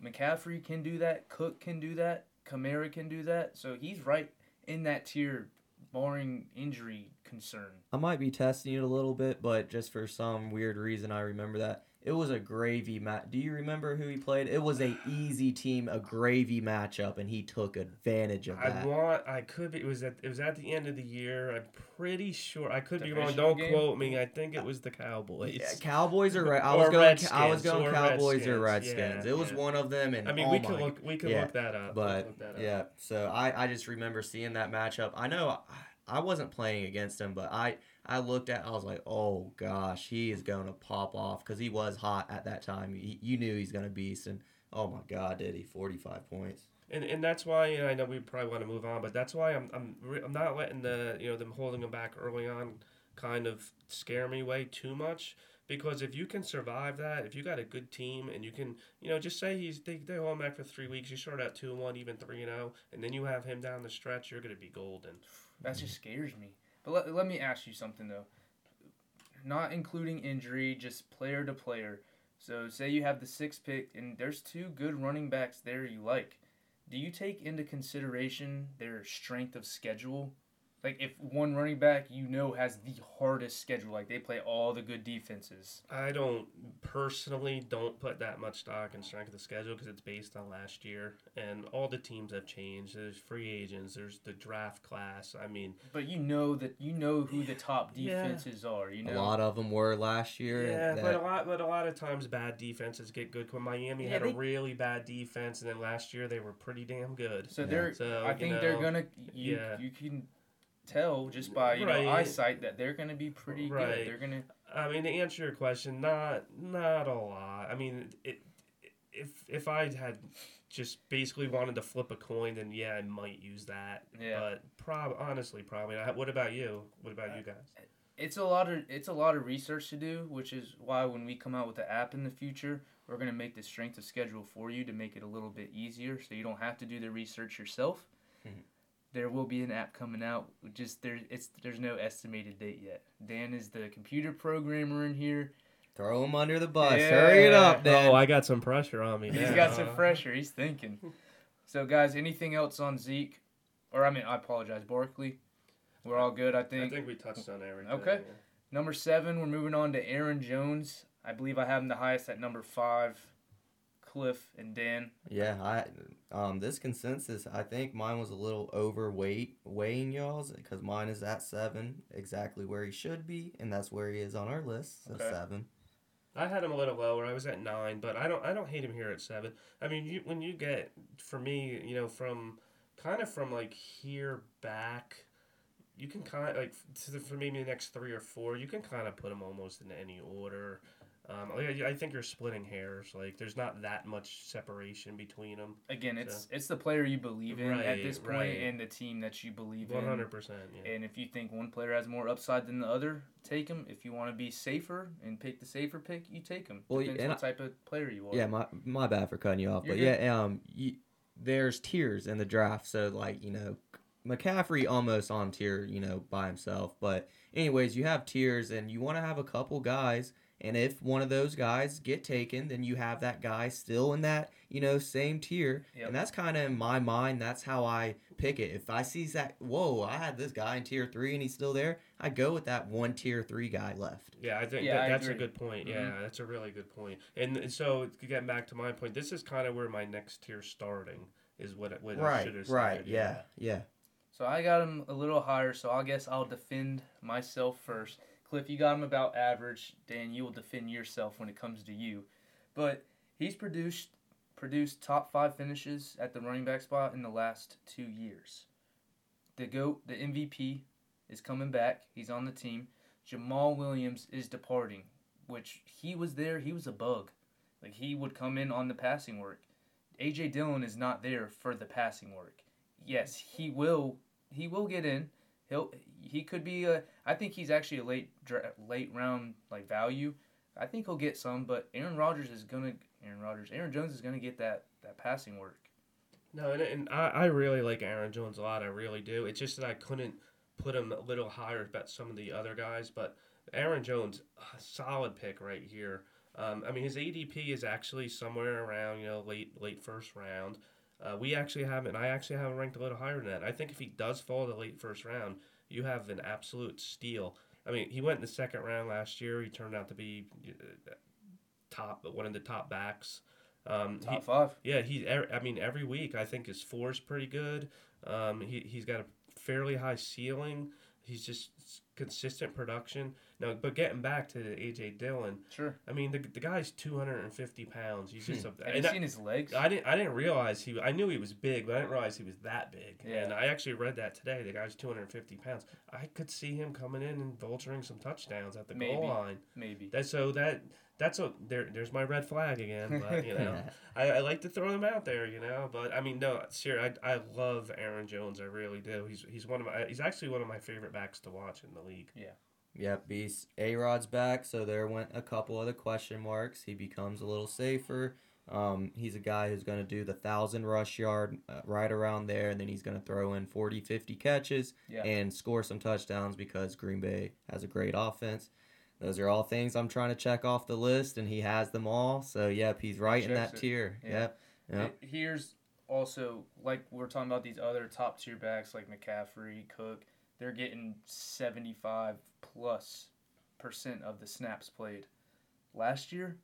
McCaffrey can do that, Cook can do that, Kamara can do that. So he's right in that tier, barring injury concern. I might be testing it a little bit, but just for some weird reason, I remember that it was a gravy match. Do you remember who he played? It was a easy team, a gravy matchup, and he took advantage of that. I want. I could be. It was at. It was at the end of the year. I'm pretty sure. I could be wrong. Don't game? quote me. I think it was the Cowboys. Yeah, Cowboys are right. I Or was going. I was going or Cowboys or Redskins, Redskins. yeah, it was yeah. one of them, and I mean, oh we my could look. We could yeah, look that up. But look that up. yeah, so I, I just remember seeing that matchup. I know I wasn't playing against him, but I I looked at I was like, oh gosh, he is going to pop off because he was hot at that time. He, you knew he's going to beast, and oh my god, did he? Forty five points. and and that's why you know, I know we probably want to move on, but that's why I'm I'm re- I'm not letting the you know them holding him back early on kind of scare me way too much because if you can survive that, if you got a good team and you can you know just say he's they they hold him back for three weeks, you start out two and one, even three and zero, and then you have him down the stretch, you're gonna be golden. That just scares me. But let, let me ask you something though. Not including injury, just player to player. So say you have the sixth pick and there's two good running backs there you like. Do you take into consideration their strength of schedule? Like if one running back you know has the hardest schedule, like they play all the good defenses. I don't personally don't put that much stock in strength of the schedule because it's based on last year and all the teams have changed. There's free agents, there's the draft class. I mean, But you know that you know who the top Yeah. defenses are. You know. A lot of them were last year. yeah, that- but a lot, but a lot of times bad defenses get good. When Miami Yeah, had they- a really bad defense, and then last year they were pretty damn good. So Yeah. they're. So, I you think they're gonna. You, yeah. you can tell just by you Right. know eyesight that they're gonna be pretty Right. good. They're gonna. I mean, to answer your question, not not a lot. I mean, it, if if I had just basically wanted to flip a coin, then yeah, I might use that. Yeah. But prob honestly, probably not. What about you? What about you guys? It's a lot of it's a lot of research to do, which is why when we come out with the app in the future, we're gonna make the strength of schedule for you to make it a little bit easier, so you don't have to do the research yourself. Mhm. There will be an app coming out. Just there, it's there's no estimated date yet. Dan is the computer programmer in here. Throw him under the bus. Hurry it up, Yeah. Dan. Oh, I got some pressure on me. He's got some uh-huh. pressure. He's thinking. So, guys, anything else on Zeke? Or, I mean, I apologize, Barkley. We're all good, I think. I think. think we touched on everything. Okay. Number seven, we're moving on to Aaron Jones. I believe I have him the highest at number five. Cliff and Dan. Yeah, I um this consensus I think mine was a little overweight weighing y'all's because mine is at seven, exactly where he should be, and that's where he is on our list. So Okay. seven. I had him a little lower. I was at nine, but I don't. I don't hate him here at seven. I mean, you, when you get for me, you know, from kind of from like here back, you can kind of like for maybe the next three or four, you can kind of put them almost in any order. Um, I, I think you're splitting hairs. Like, there's not that much separation between them. Again, it's it's the player you believe in at this point right. and the team that you believe One in. hundred percent. Yeah. And if you think one player has more upside than the other, take him. If you want to be safer and pick the safer pick, you take him. Well, Depends and what type of player you are. Yeah, my my bad for cutting you off, You're but yeah, um, you, there's tiers in the draft, so like you know, McCaffrey almost on tier, you know, by himself. But anyways, you have tiers, and you want to have a couple guys, and if one of those guys get taken, then you have that guy still in that you know same tier, Yep. and that's kind of in my mind. That's how I pick it. If I see that, whoa, I had this guy in tier three, and he's still there, I go with that one tier three guy left. Yeah, I think Yeah, that, I that's a good point. Mhm. Yeah, that's a really good point. And so, getting back to my point, this is kind of where my next tier starting is what it, what I should have right, started, yeah, yeah. So I got him a little higher, so I guess I'll defend myself first. Cliff, you got him about average. Dan, you will defend yourself when it comes to you. But he's produced produced top five finishes at the running back spot in the last two years. The GOAT, the MVP, is coming back. He's on the team. Jamaal Williams is departing, which he was there. He was a bug. Like he would come in on the passing work. AJ Dillon is not there for the passing work. Yes, he will. He will get in. He'll. He could be a. I think he's actually a late late round like value. I think he'll get some, but Aaron Rodgers is gonna. Aaron Rodgers. Aaron Jones is gonna get that that passing work. No, and, and I, I really like Aaron Jones a lot. I really do. It's just that I couldn't put him a little higher about some of the other guys, but Aaron Jones, a solid pick right here. Um, I mean, his ADP is actually somewhere around you know late late first round. Uh, we actually have it. I actually have him ranked a little higher than that. I think if he does fall to late first round, you have an absolute steal. I mean, he went in the second round last year. He turned out to be uh, top, one of the top backs. Um, Top he- five. yeah, he. er- I mean, every week I think his four is pretty good. Um, he he's got a fairly high ceiling. He's just consistent production. Now, but getting back to AJ Dillon, Sure. I mean, the, the guy's two hundred and fifty pounds. He's just hmm. a. Have you and I- seen his legs? I didn't. I didn't realize he. I knew he was big, but I didn't realize he was that big. Yeah. And I actually read that today. The guy's 250 pounds. I could see him coming in and vulturing some touchdowns at the Maybe. goal line. Maybe. That so that that's a there. There's my red flag again. But you know, I, I like to throw them out there. You know, but I mean, no, seriously, I, I love Aaron Jones. I really do. He's he's one of my. He's actually one of my favorite backs to watch in the league. Yeah. Yep, Beast. A Rod's back, so there went a couple of the question marks. He becomes a little safer. Um, he's a guy who's going to do the 1,000 rush yard uh, right around there, and then he's going to throw in 40, 50 catches Yeah. and score some touchdowns because Green Bay has a great offense. Those are all things I'm trying to check off the list, and he has them all. So, yep, he's right in that it. tier. Yeah. Yep. Yep. It- Here's also like we're talking about these other top tier backs like McCaffrey, Cook. They're getting 75 plus percent of the snaps played. Last year,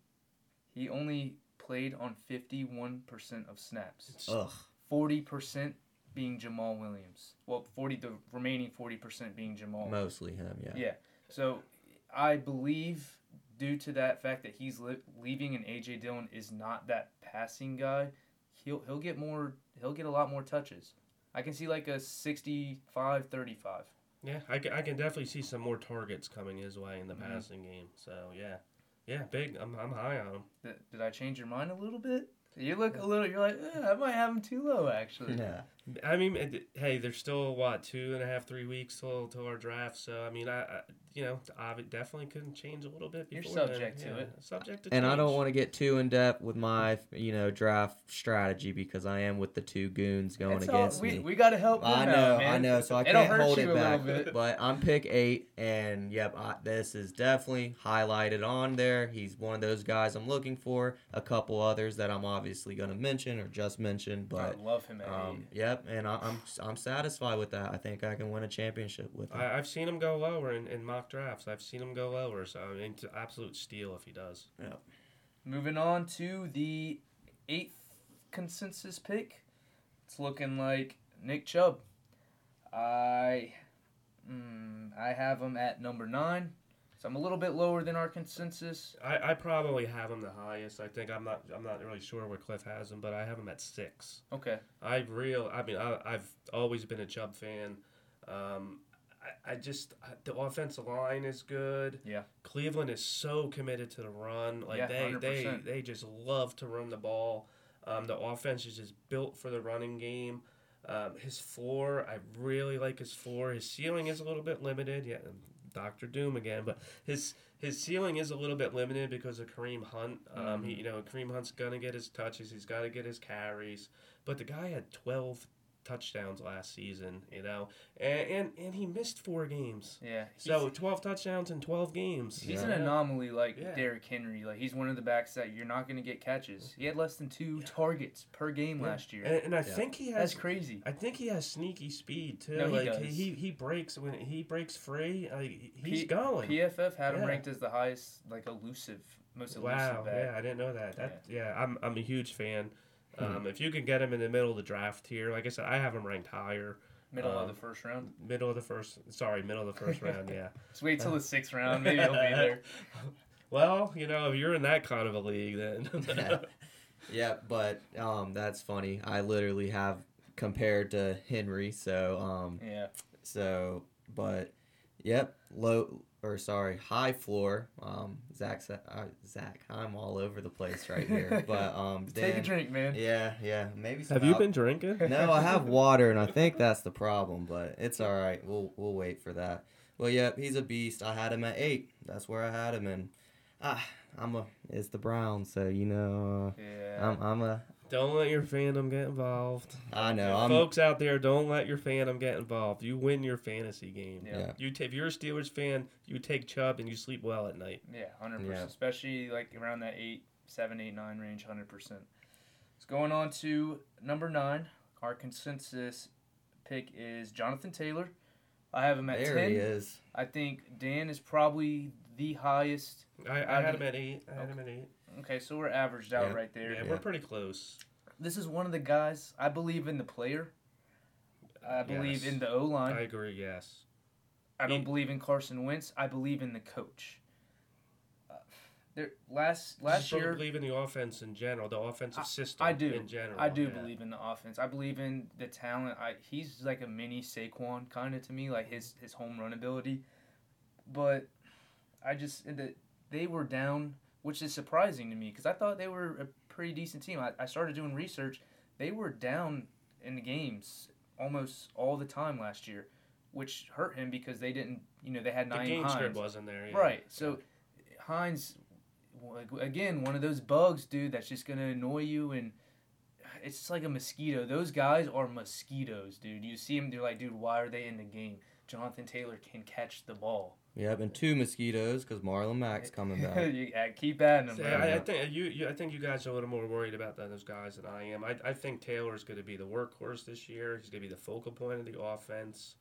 he only played on 51 percent of snaps. Ugh. 40 percent being Jamaal Williams. Well, 40 the remaining 40 percent being Jamaal. Mostly him, yeah. Yeah. So I believe due to that fact that he's li- leaving and AJ Dillon is not that passing guy, he'll he'll get more he'll get a lot more touches. I can see like a 65-35. Yeah, I can, I can definitely see some more targets coming his way in the Mhm. passing game. So yeah, yeah, big. I'm I'm high on him. Did, did I change your mind a little bit? You look a little. You're like, eh, I might have him too low actually. Yeah. I mean, hey, there's still what two and a half, three weeks till till our draft. So I mean, I, I you know, I definitely couldn't change a little bit. You're Before then. subject to Yeah, it. Subject to. It. And I don't want to get too in depth with my, you know, draft strategy because I am with the two goons going It's all- against we, me. we got to help them I out, know, man. I know. So I It'll can't hold it back. But I'm pick eight, and yep, I, this is definitely highlighted on there. He's one of those guys I'm looking for. A couple others that I'm obviously going to mention or just mention, but I love him at um, eight. Yep, and I, I'm I'm satisfied with that. I think I can win a championship with him. I, I've seen him go lower in, in mock drafts. I've seen him go lower. So I mean, it's absolute steal if he does. Yeah. Moving on to the eighth consensus pick. It's looking like Nick Chubb. I mm, I have him at number nine. So I'm a little bit lower than our consensus. I, I probably have him the highest. I think I'm not I'm not really sure where Cliff has him, but I have him at six. Okay. I real. I mean, I, I've always been a Chubb fan. Um, I, I just the offensive line is good. Yeah. Cleveland is so committed to the run. Like Yeah, they they 100%. they just love to run the ball. Um, the offense is just built for the running game. Um, his floor, I really like his floor. His ceiling is a little bit limited. Yeah, Doctor Doom again, but his his ceiling is a little bit limited because of Kareem Hunt. Um, he, Mhm. you know, Kareem Hunt's gonna get his touches. He's got to get his carries. But the guy had twelve touchdowns last season. You know, and and, and he missed four games. Yeah. So twelve touchdowns in twelve games. He's Yeah. an anomaly like Yeah. Derrick Henry. Like he's one of the backs that you're not going to get catches. He had less than two targets per game Yeah. last year. And, and I Yeah. think he That's has. crazy. I think he has sneaky speed too. No, he like does. he he breaks when he breaks free. Like, he's P- going. PFF had him ranked as the highest, like elusive, most elusive Wow, back. yeah, I didn't know that. That yeah, I'm I'm a huge fan. Um, if you can get him in the middle of the draft here, like I said, I have him ranked higher, Middle of Um, the first round. middle of the first. Sorry, middle of the first round. Yeah. Just wait till the sixth round. Maybe he'll be there. Well, you know, if you're in that kind of a league, then Yeah. yeah, but um, that's funny. I literally have compared to Henry, so um, Yeah. so but yep, low or sorry, high floor. Um, Zach, uh, Zach, I'm all over the place right here, but um, Take a drink, man. Yeah, yeah, maybe. Some have you been drinking? no, I have water, and I think that's the problem, but it's all right. We'll we'll wait for that. Well, yeah, he's a beast. I had him at eight. That's where I had him, and ah, I'm a. It's the Browns, so you know, Yeah. uh, I'm I'm a. Don't let your fandom get involved. I know. I'm. Folks out there, don't let your fandom get involved. You win your fantasy game. Yeah. Yeah. You t- if you're a Steelers fan, you take Chubb and you sleep well at night. Yeah, hundred Yeah. percent. Especially like around that eight, seven, eight, nine range, hundred percent. It's going on to number nine. Our consensus pick is Jonathan Taylor. I have him at there ten. he is. I think Dan is probably the highest. I, I had him at eight. I had him at eight. Okay, so we're averaged out Yeah. right there. Yeah, Yeah. we're pretty close. This is one of the guys I believe in the player. I believe Yes. in the O line. I I, agree. Yes. I don't he- believe in Carson Wentz. I believe in the coach. Uh, there last last Just don't year believe in the offense in general, the offensive I- system. I do. in general. I do yeah. believe in the offense. I believe in the talent. I he's like a mini Saquon kind of to me, like his his home run ability. But I just the, they were down, which is surprising to me because I thought they were a pretty decent team. I, I started doing research. They were down in the games almost all the time last year, which hurt him because they didn't. You know, they had The nine game Hines. script wasn't there. Yeah. Right. So Hines, again, one of those bugs, dude, that's just gonna annoy you, and it's just like a mosquito. Those guys are mosquitoes, dude. You see them, they're like, dude, why are they in the game? Jonathan Taylor can catch the ball. Yep, and two mosquitoes because Marlon Mack's coming back. You- yeah, keep adding them, So, bro. I, I think you, you. I think you guys are a little more worried about that, those guys than I am. I, I think Taylor's going to be the workhorse this year. He's going to be the focal point of the offense.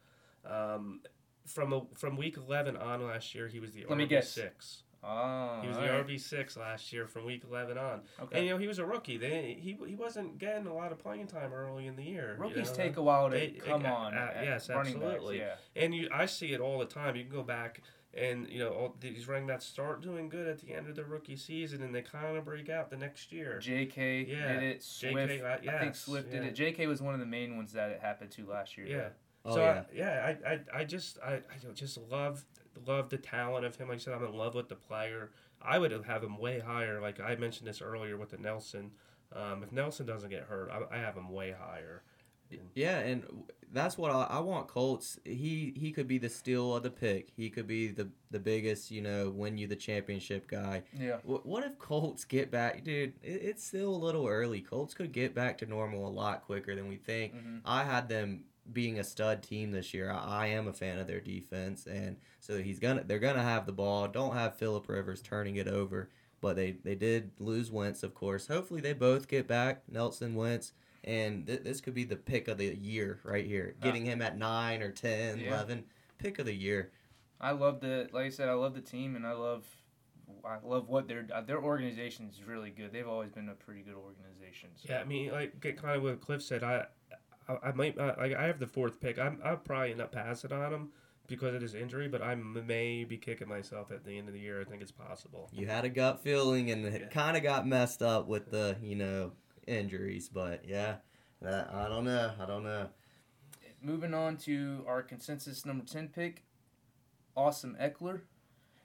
Um, from a, from week eleven on last year, he was the Let me RB guess. six. Oh, He was the right. RB six last year from week eleven on. Okay. And you know he was a rookie. They, he he wasn't getting a lot of playing time early in the year. you Rookies know? take a while to They- come uh, on. uh, at yes, absolutely. Backs, And you, I see it all the time. You can go back and you know all these running backs start doing good at the end of the rookie season, and they kind of break out the next year. J.K. Yeah, did it. JK, Swift. uh, I think yes, Swift did it. J.K. was one of the main ones that it happened to last year. Yeah. Oh so yeah. I, yeah, I, I, I just I, I just love love the talent of him. Like I said, I'm in love with the player. I would have him way higher. Like I mentioned this earlier with the Nelson. Um, if Nelson doesn't get hurt, I, I have him way higher. Yeah, and that's what I, I want. Colts. He he could be the steal of the pick. He could be the the biggest, you know, win you the championship guy. Yeah. What, what if Colts get back, dude? It, it's still a little early. Colts could get back to normal a lot quicker than we think. Mhm. I had them being a stud team this year. I, I am a fan of their defense, and so he's gonna they're gonna have the ball. Don't have Philip Rivers turning it over, but they they did lose Wentz, of course. Hopefully they both get back. Nelson Wentz. And th- this could be the pick of the year right here. Uh, Getting him at 9 or 10, Yeah. 11. Pick of the year. I love the like I said, I love the team and I love I love what uh, their their organization is really good. They've always been a pretty good organization. So. Yeah, I mean, like get kind of what Cliff said. I, I, I might uh, like I have the fourth pick. I'm I'll probably end up passing on him because of his injury, but I may be kicking myself at the end of the year. I think it's possible. You had a gut feeling and Yeah. it kind of got messed up with the, you know, injuries. But yeah, that, I don't know. I don't know. Moving on to our consensus number ten pick, Austin Ekeler.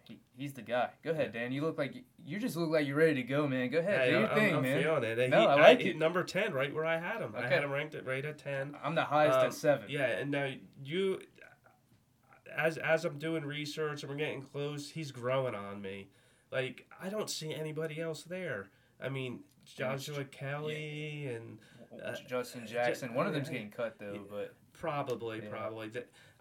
He, he's the guy. Go ahead, Dan. You look like you just look like you're ready to go, man. Go ahead, do your I'm, thing, I'm man. feeling it. No, He- I like he- it. Number ten, right where I had him. I had him ranked at right at ten. I'm the highest Um, at seven. Yeah, and now you, as as I'm doing research and we're getting close, he's growing on me. Like I don't see anybody else there. I mean, Joshua Kelley and uh, Justin Jackson. One of them's getting cut though, but Probably, Yeah. probably.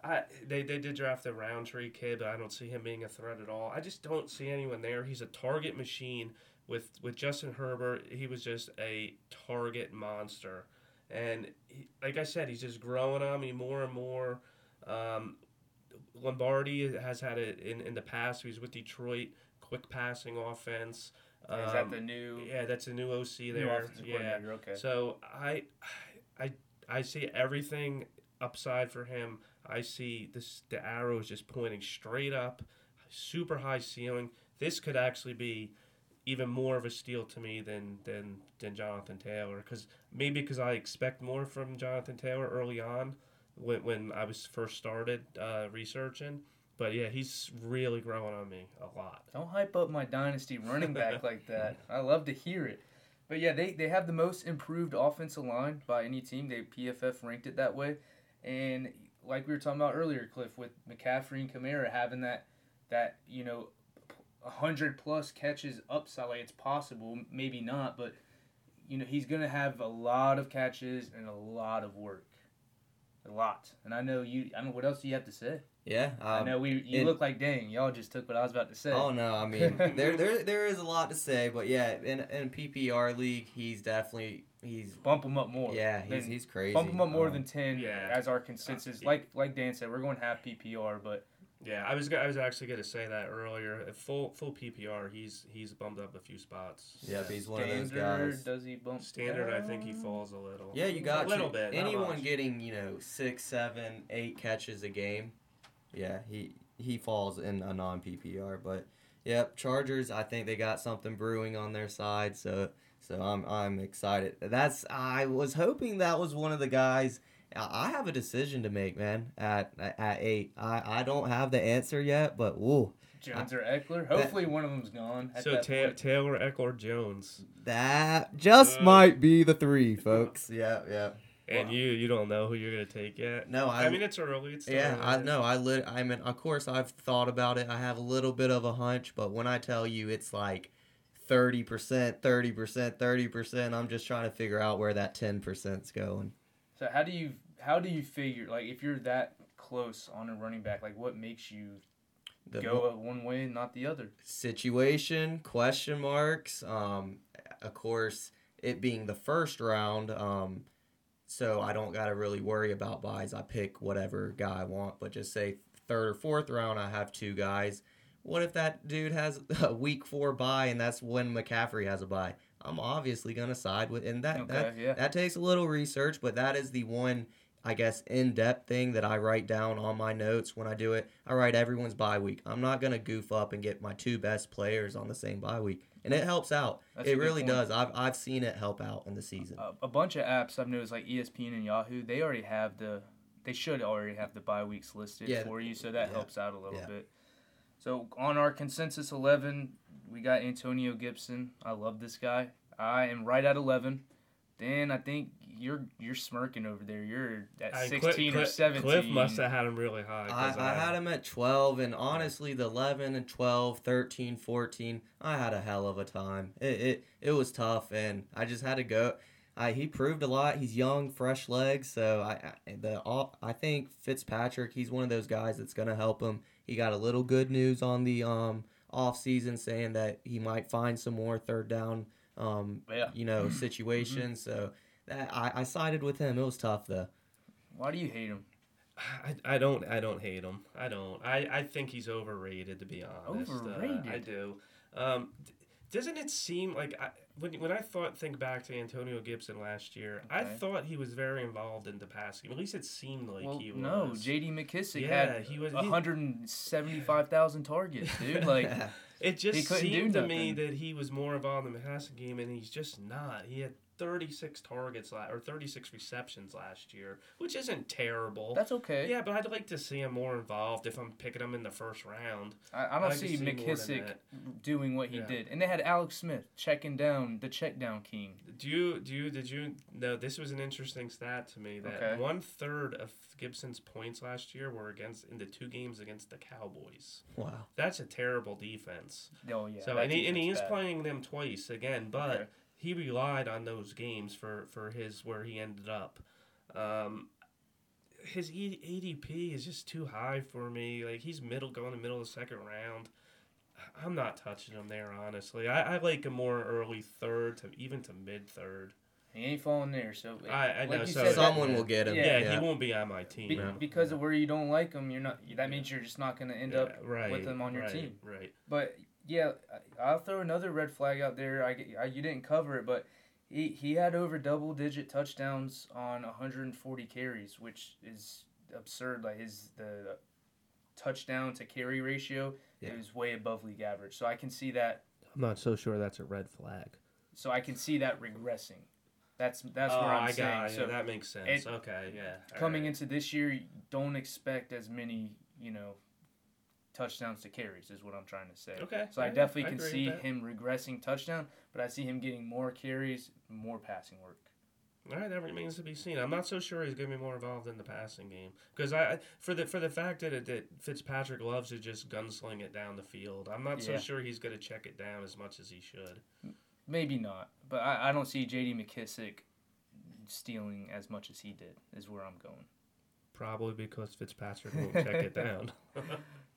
I they, they did draft the Rountree kid, but I don't see him being a threat at all. I just don't see anyone there. He's a target machine. With with Justin Herbert, he was just a target monster, and he, like I said, he's just growing on me more and more. Um, Lombardi has had it in, in the past. He was with Detroit, quick passing offense. Is that Um, the new yeah, that's a new OC new there. offensive Yeah, coordinator? Okay. so I, I, I see everything upside for him. I see this the arrow is just pointing straight up, super high ceiling. This could actually be even more of a steal to me than than than Jonathan Taylor because maybe because I expect more from Jonathan Taylor early on when when I was first started uh, researching. But yeah, he's really growing on me a lot. Don't hype up my dynasty running back like that. I love to hear it. But yeah, they, they have the most improved offensive line by any team. They PFF ranked it that way. And like we were talking about earlier, Cliff, with McCaffrey and Kamara having that that, you know, a hundred plus catches upside, like it's possible, maybe not, but you know, he's gonna have a lot of catches and a lot of work. A lot. And I know you I don't what else do you have to say? Yeah. I Um, know we you it- look like dang, y'all just took what I was about to say. Oh no, I mean there there there is a lot to say, but yeah, in in PPR league, he's definitely he's bump him up more. Yeah, he's, Then he's crazy. bump him up more Um, than ten yeah. as our consensus. Uh, Like like Dan said, we're going half PPR, but Yeah, I was I was actually going to say that earlier. At full full PPR, he's he's bumped up a few spots. Yeah, he's one of those standard guys. does he bump? Standard, I think he falls a little. Yeah, you got a little you. bit. Anyone getting you know six, seven, eight catches a game, yeah, he he falls in a non PPR. But yep, Chargers. I think they got something brewing on their side, so so I'm I'm excited. That's I was hoping that was one of the guys. I I have a decision to make, man. At at eight, I I don't have the answer yet, but woo, Jones or Ekeler. Hopefully one of them's gone. At So Ta- Taylor Ekeler Jones, that just Uh. might be the three, folks. yeah, yeah. And Wow. you you don't know who you're going to take yet. No, I, I mean it's early. It's still Yeah, I know. I lit. I mean, of course, I've thought about it. I have a little bit of a hunch, but when I tell you it's like thirty percent, thirty percent, thirty percent, I'm just trying to figure out where that ten percent's going. So how do you how do you figure like if you're that close on a running back, like what makes you The go one way and not the other? situation question marks. Um, of course, it being the first round. Um, so I don't gotta really worry about byes. I pick whatever guy I want. But just say third or fourth round, I have two guys. What if that dude has a week four bye and that's when McCaffrey has a bye? I'm obviously gonna side with, and that Okay, that, yeah. that takes a little research, but that is the one. I guess in depth thing that I write down on my notes when I do it. I write everyone's bye week. I'm not gonna goof up and get my two best players on the same bye week, and it helps out. That's it really point. does. I've I've seen it help out in the season. A, a bunch of apps I've noticed like ESPN and Yahoo, they already have the they should already have the bye weeks listed Yeah. for you, so that Yeah. helps out a little Yeah. bit. So on our consensus eleven, we got Antonio Gibson. I love this guy. I am right at eleven. Then I think you're you're smirking over there. You're at I- Cliff- sixteen or seventeen. Cliff must have had him really high. I, 'cause I had him at 12, and honestly, the 11 and 12, 13, 14, I had a hell of a time. It, it, it was tough, and I just had to go. I, he proved a lot. He's young, fresh legs, so I I- the all I think Fitzpatrick. He's one of those guys that's gonna help him. He got a little good news on the um off season, saying that he might find some more third down um Yeah. you know situations. So that I, I sided with him. It was tough though. Why do you hate him? I, I don't I don't hate him. I don't. I, I think he's overrated to be honest. Uh, I do. Um, d- doesn't it seem like I, when when I thought think back to Antonio Gibson last year, I thought he was very involved in the pass game. At least it seemed like well, he was. no, J.D. McKissic Yeah, had he was- 175,000 targets, dude. Like, It just He couldn't do seemed to me that he was more involved in the passing game, and he's just not. He had 36 targets la- or 36 receptions last year, which isn't terrible. that's okay. yeah, but I'd like to see him more involved if I'm picking him in the first round. I, I don't like see see more McKissic doing what he Yeah. did, and they had Alex Smith checking down the check down king. Do you do you did you no? This was an interesting stat to me that Okay. one third of Gibson's points last year were against in the two games against the Cowboys. Wow. That's a terrible defense. Oh yeah. so and he, and he is bad. playing them twice again, but Okay. He relied on those games for for his where he ended up. Um, his E- ADP is just too high for me. Like he's middle going to middle of the second round. I'm not touching him there honestly. I, I like a more early third to even to mid third. He ain't falling there. So I- I like know, you so- said, Someone that, will get him. Yeah, Yeah. he won't be on my team. be, no. because of where you don't like him, you're not. That means you're just not going to end Yeah, up right, with him on your right, team. Right. But yeah, I- I'll throw another red flag out there. I, I you didn't cover it, but he he had over double digit touchdowns on 140 carries, which is absurd. Like his the touchdown to carry ratio Yeah. is way above league average. So I can see that. I'm not so sure that's a red flag. So I can see that regressing. That's that's oh, where I'm I saying. got so yeah, that makes sense. it- okay, yeah. all coming right. into this year, don't expect as many you know touchdowns to carries is what I'm trying to say. Okay. So I yeah, definitely I can see him regressing touchdown, but I see him getting more carries, more passing work. All right, that remains to be seen. I'm not so sure he's going to be more involved in the passing game because I I- for the for the fact that it, that Fitzpatrick loves to just gunsling it down the field. I'm not so sure he's going to check it down as much as he should. Maybe not, but I, I don't see J.D. McKissic stealing as much as he did. Is where I'm going. Probably because Fitzpatrick won't check it down.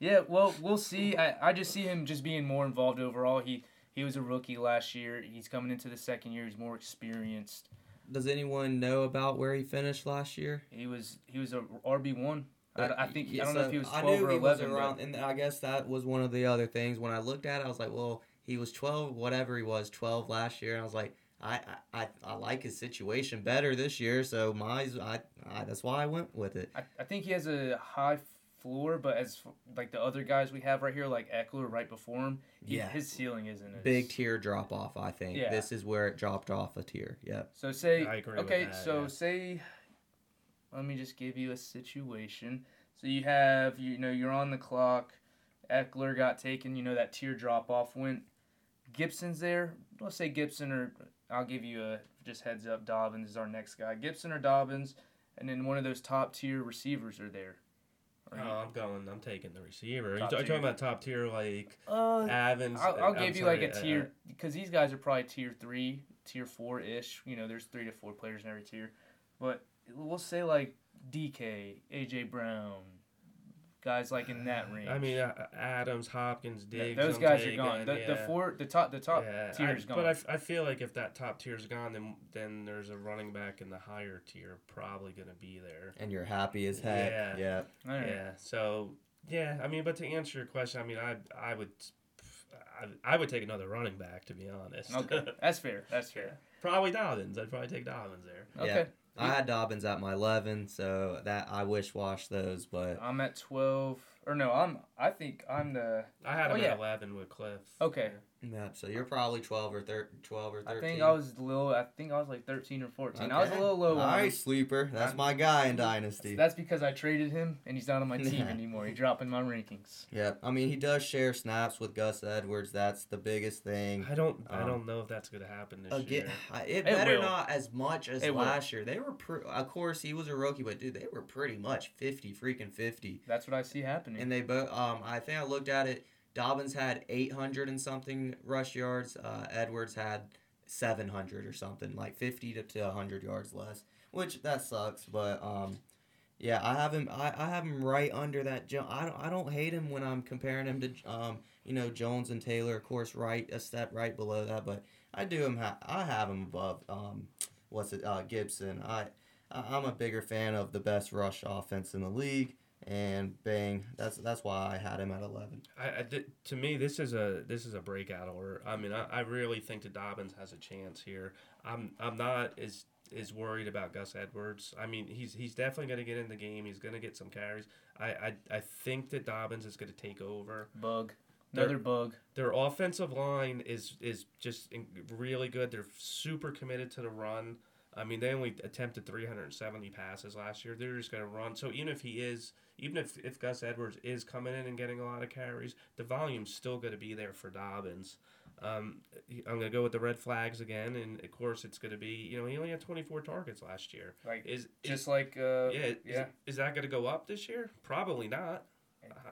Yeah, well, we'll see. I, I just see him just being more involved overall. He he was a rookie last year. He's coming into the second year. He's more experienced. does anyone know about where he finished last year? He was he was a RB one. I, I think Yeah, I don't know if he was I twelve knew or he was eleven. around, but and I guess that was one of the other things. When I looked at it, I was like, well, he was twelve, whatever he was, twelve last year, and I was like, I I, I, I like his situation better this year, so my I, I that's why I went with it. I, I think he has a high floor, but as like the other guys we have right here, like Ekeler right before him, he, Yeah. his ceiling isn't as Big tier drop off, I think. Yeah. This is where it dropped off a tier. Yep. So say I agree with okay, that, so yeah. say let me just give you a situation. So you have you know you're on the clock. Ekeler got taken. You know that tier drop off went. Gibson's there. Let's say Gibson or I'll give you a just heads up. Dobbins is our next guy. Gibson or Dobbins, and then one of those top tier receivers are there. Are Oh, I'm going. I'm taking the receiver. Are you, t- are you talking about top tier like Uh, Evans? I'll, I'll I'm give you like a uh, tier because these guys are probably tier three, tier four ish. You know, there's three to four players in every tier, but we'll say like DK, AJ Brown, guys like in that range. I mean, uh, Adams, Hopkins, Yeah, Diggs. those I'm guys are gone. The, the four, the top, the top yeah, tier I- is gone. But I, f- I feel like if that top tier is gone, then then there's a running back in the higher tier probably going to be there. And you're happy as heck. Yeah. Yeah. All right. Yeah. So yeah, I mean, but to answer your question, I mean, I I would I, I would take another running back to be honest. Okay, that's fair. That's fair. probably Dobbins. I'd probably take Dobbins there. Okay, I had Dobbins at my 11, so that I wish wash those, but I'm at twelve, or no, I'm. I think I'm the. I had Oh, him yeah. at eleven with Cliff. Okay. Yeah, so you're probably 12 or thir- 12 or 13. I think I was a little. I think I was like thirteen or fourteen. I was a little low. All on him. right, sleeper. That's I'm- my guy in Dynasty. That's because I traded him and he's not on my team anymore. He's dropping my rankings. Yep. I mean, he does share snaps with Gus Edwards. That's the biggest thing. I don't I Um, don't know if that's going to happen this Again, year. It It better will. not as much as It will. last year. They were, pre- of course, he was a rookie, but dude, they were pretty much fifty freaking fifty. That's what I see happening. And they both, um, I think I looked at it. Dobbins had eight hundred and something rush yards. Uh, Edwards had seven hundred or something, like fifty to to hundred yards less, which that sucks. But um, yeah, I have him. I, I have him right under that. Jo- I don't. I don't hate him when I'm comparing him to um, you know, Jones and Taylor. Of course, right a step right below that. But I do him. Ha- I have him above. Um, what's it? Uh, Gibson. I- I'm a bigger fan of the best rush offense in the league, and bang, that's that's why I had him at 11. I, I did- to me, this is a this is a breakout order. I mean, I, I really think that Dobbins has a chance here. I'm I'm not as as worried about Gus Edwards. I mean, he's he's definitely going to get in the game. He's going to get some carries. I, I I think that Dobbins is going to take over. bug. They're- Another bug. Their offensive line is is just really good. They're super committed to the run. I mean, they only attempted 370 passes last year. They're just going to run. So even if he is, even if, if Gus Edwards is coming in and getting a lot of carries, the volume's still going to be there for Dobbins. Um, I'm going to go with the red flags again, and of course it's going to be, you know, he only had 24 targets last year. Like Is just like uh, yeah, is, yeah. is that going to go up this year? Probably not.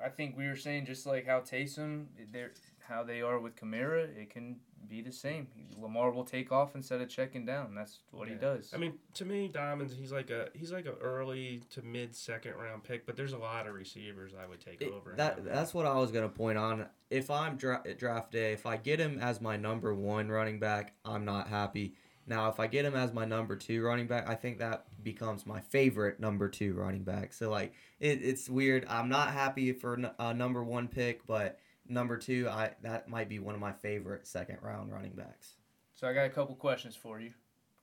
I think we were saying just like how Taysom, they're how they are with Kamara, it can be the same. Lamar will take off instead of checking down. That's what he does. I mean, to me, Diamonds he's like a he's like a early to mid second round pick, but there's a lot of receivers I would take It- over. that him. that's what I was gonna point on. If I'm dra- draft day, if I get him as my number one running back, I'm not happy. Now, if I get him as my number two running back, I think that becomes my favorite number two running back. So like, it, it's weird. I'm not happy for n- a number one pick, but number two, I that might be one of my favorite second round running backs. So I got a couple questions for you,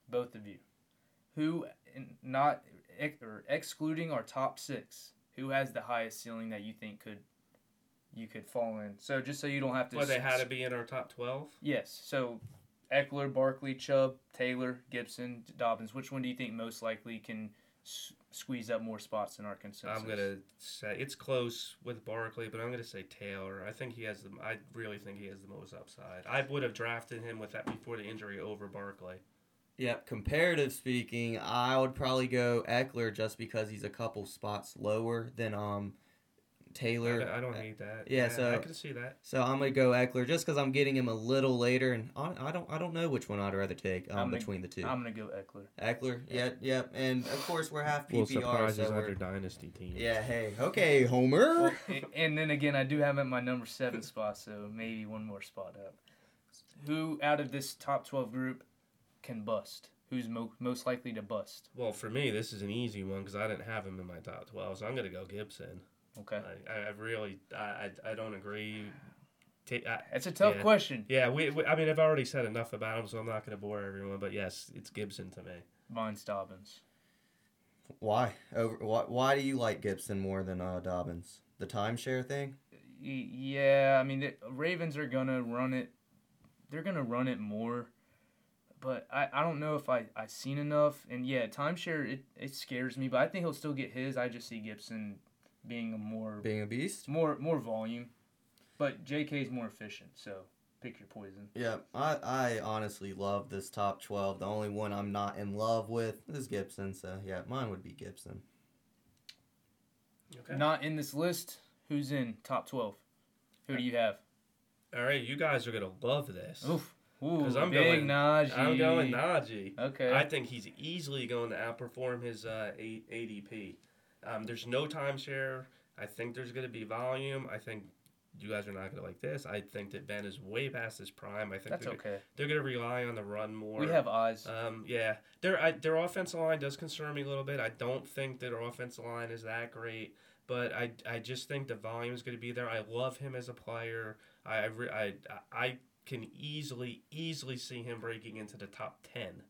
both of you. Who, not ex- or excluding our top six, who has the highest ceiling that you think could you could fall in? So just so you don't have to. Well, they s- had to be in our top twelve. Yes. So Ekeler, Barkley, Chubb, Taylor, Gibson, Dobbins. Which one do you think most likely can s- squeeze up more spots in our consensus? I'm gonna say it's close with Barkley, but I'm gonna say Taylor. I think he has the. I really think he has the most upside. I would have drafted him with that before the injury over Barkley. Yep, comparative speaking, I would probably go Ekeler just because he's a couple spots lower than um I, Taylor. don't- I don't hate that. yeah, so- I can see that. So I'm gonna go Ekeler just because I'm getting him a little later, and I, I don't I don't know which one I'd rather take um, I'm gonna- between the 2 I'm gonna go Ekeler. Ekeler, yep, yep, and of course we're half Well, PPR, surprises so on dynasty team. yeah. Hey, okay, Homer. Well, a- and then again, I do have him at my number seven spot, so maybe one more spot up. Who out of this top twelve group can bust? who's mo- most likely to bust? Well, for me, this is an easy one because I didn't have him in my top twelve, so I'm gonna go Gibson. Okay, I, I really, I, I, I don't agree. Ta- it's a tough yeah. question. yeah, we, we, I mean, I've already said enough about him, so I'm not gonna bore everyone. But yes, it's Gibson to me. Mine's Dobbins. Why? Over why, why do you like Gibson more than uh, Dobbins? The timeshare thing? Yeah, I mean the Ravens are gonna run it. They're gonna run it more, but I, I don't know if I I seen enough. And yeah, timeshare it, it scares me, but I think he'll still get his. I just see Gibson being a more Being a beast? more more volume, but J.K. is more efficient. So pick your poison. Yeah, I, I honestly love this top 12. The only one I'm not in love with is Gibson, so yeah, mine would be Gibson. Okay. Not in this list. Who's in top twelve? Who do you have? All right, you guys are gonna love this. Oof. Because I'm going- Najee. I'm going Najee. Okay. I think he's easily going to outperform his uh, ADP. Um, there's no timeshare. I think there's going to be volume. I think you guys are not going to like this. I think that Ben is way past his prime. I think That's they're, okay. they're going to rely on the run more. We have eyes. Um, yeah, their I, their offensive line does concern me a little bit. I don't think that their offensive line is that great, but I, I just think the volume is going to be there. I love him as a player. I I, I I can easily easily see him breaking into the top ten,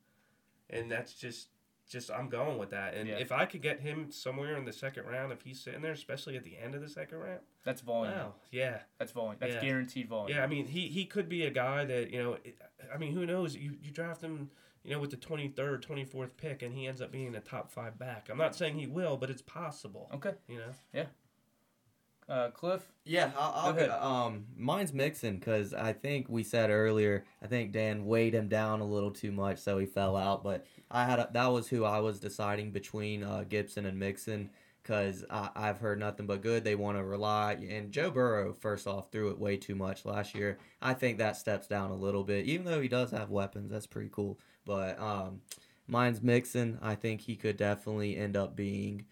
and that's just just I'm going with that. And Yeah. if I could get him somewhere in the second round, if he's sitting there, especially at the end of the second round, That's volume. wow, yeah. That's volume. That's Yeah. guaranteed volume. Yeah, I mean, he, he could be a guy that, you know, I mean, who knows? You, you draft him, you know, with the 23rd, 24th pick, and he ends up being a top five back. I'm not saying he will, but it's possible, Okay. you know? Uh, Cliff. Yeah, I'll, I'll Go ahead. go- um, mine's Mixon because I think we said earlier. I think Dan weighed him down a little too much, so he fell out. But I had a, that was who I was deciding between uh, Gibson and Mixon because I've heard nothing but good. They want to rely and Joe Burrow first off threw it way too much last year. I think that steps down a little bit, even though he does have weapons. That's pretty cool. But um, mine's Mixon. I think he could definitely end up being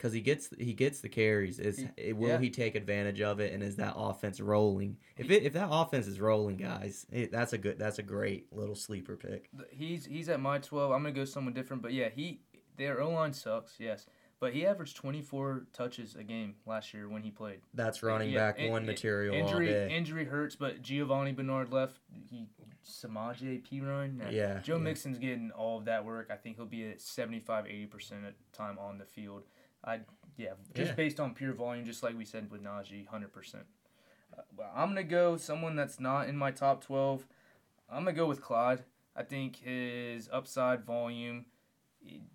because he gets he gets the carries. Is He- will yeah. he take advantage of it? And is that offense rolling? If it if that offense is rolling, guys, it, that's a good that's a great little sleeper pick. He's he's at my twelve. I'm gonna go someone different, but yeah, he their O line sucks. Yes, but he averaged 24 touches a game last year when he played. That's running Yeah, back in- one in- material Injury all day. injury hurts, but Giovani Bernard left. He Samaje P. Nah. Yeah, Joe yeah. Mixon's getting all of that work. I think he'll be at 75, 80 percent of time on the field. I yeah, just Yeah. based on pure volume, just like we said with Najee, hundred percent. Uh, well, I'm gonna go someone that's not in my top twelve. I'm gonna go with Clyde. I think his upside volume,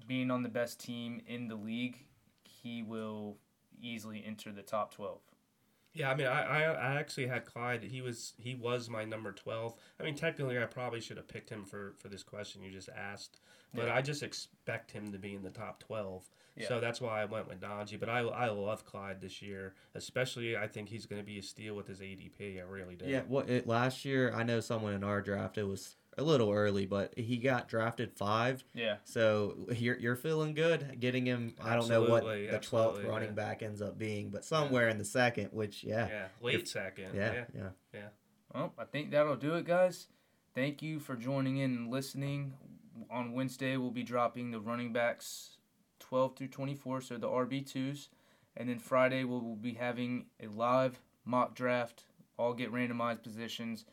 being on the best team in the league, he will easily enter the top twelve. Yeah, I mean, I, I, I actually had Clyde. He was he was my number twelve. I mean, technically, I probably should have picked him for for this question you just asked, but Yeah. I just expect him to be in the top twelve. Yeah. So that's why I went with Najee. But I, I love Clyde this year, especially. I think he's going to be a steal with his ADP. I really do. Yeah, what it, last year I know someone in our draft. It was a little early, but he got drafted five. Yeah, So you're you're feeling good getting him. I don't know what the twelfth running yeah. back ends up being, but somewhere in the second. Which yeah, Yeah, late If- second. yeah, yeah. yeah. Well, I think that'll do it, guys. Thank you for joining in and listening. On Wednesday, we'll be dropping the running backs 12 through 24, so the RB2s. And then Friday, we'll, we'll be having a live mock draft. All get randomized positions.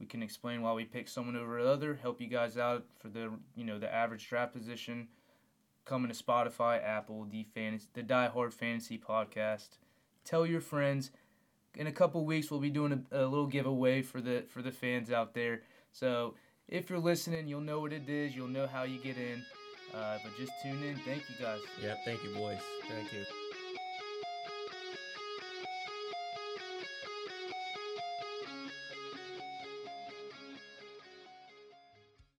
We can explain why we pick someone over another, help you guys out for the you know the average draft position. Coming to Spotify, Apple, the fantasy, the Diehard Fantasy Podcast. Tell your friends in a couple weeks we'll be doing a, a little giveaway for the for the fans out there. So if you're listening, you'll know what it is. You'll know how you get in. Uh, but just tune in. Thank you guys. Yep. Thank you, boys. Thank you.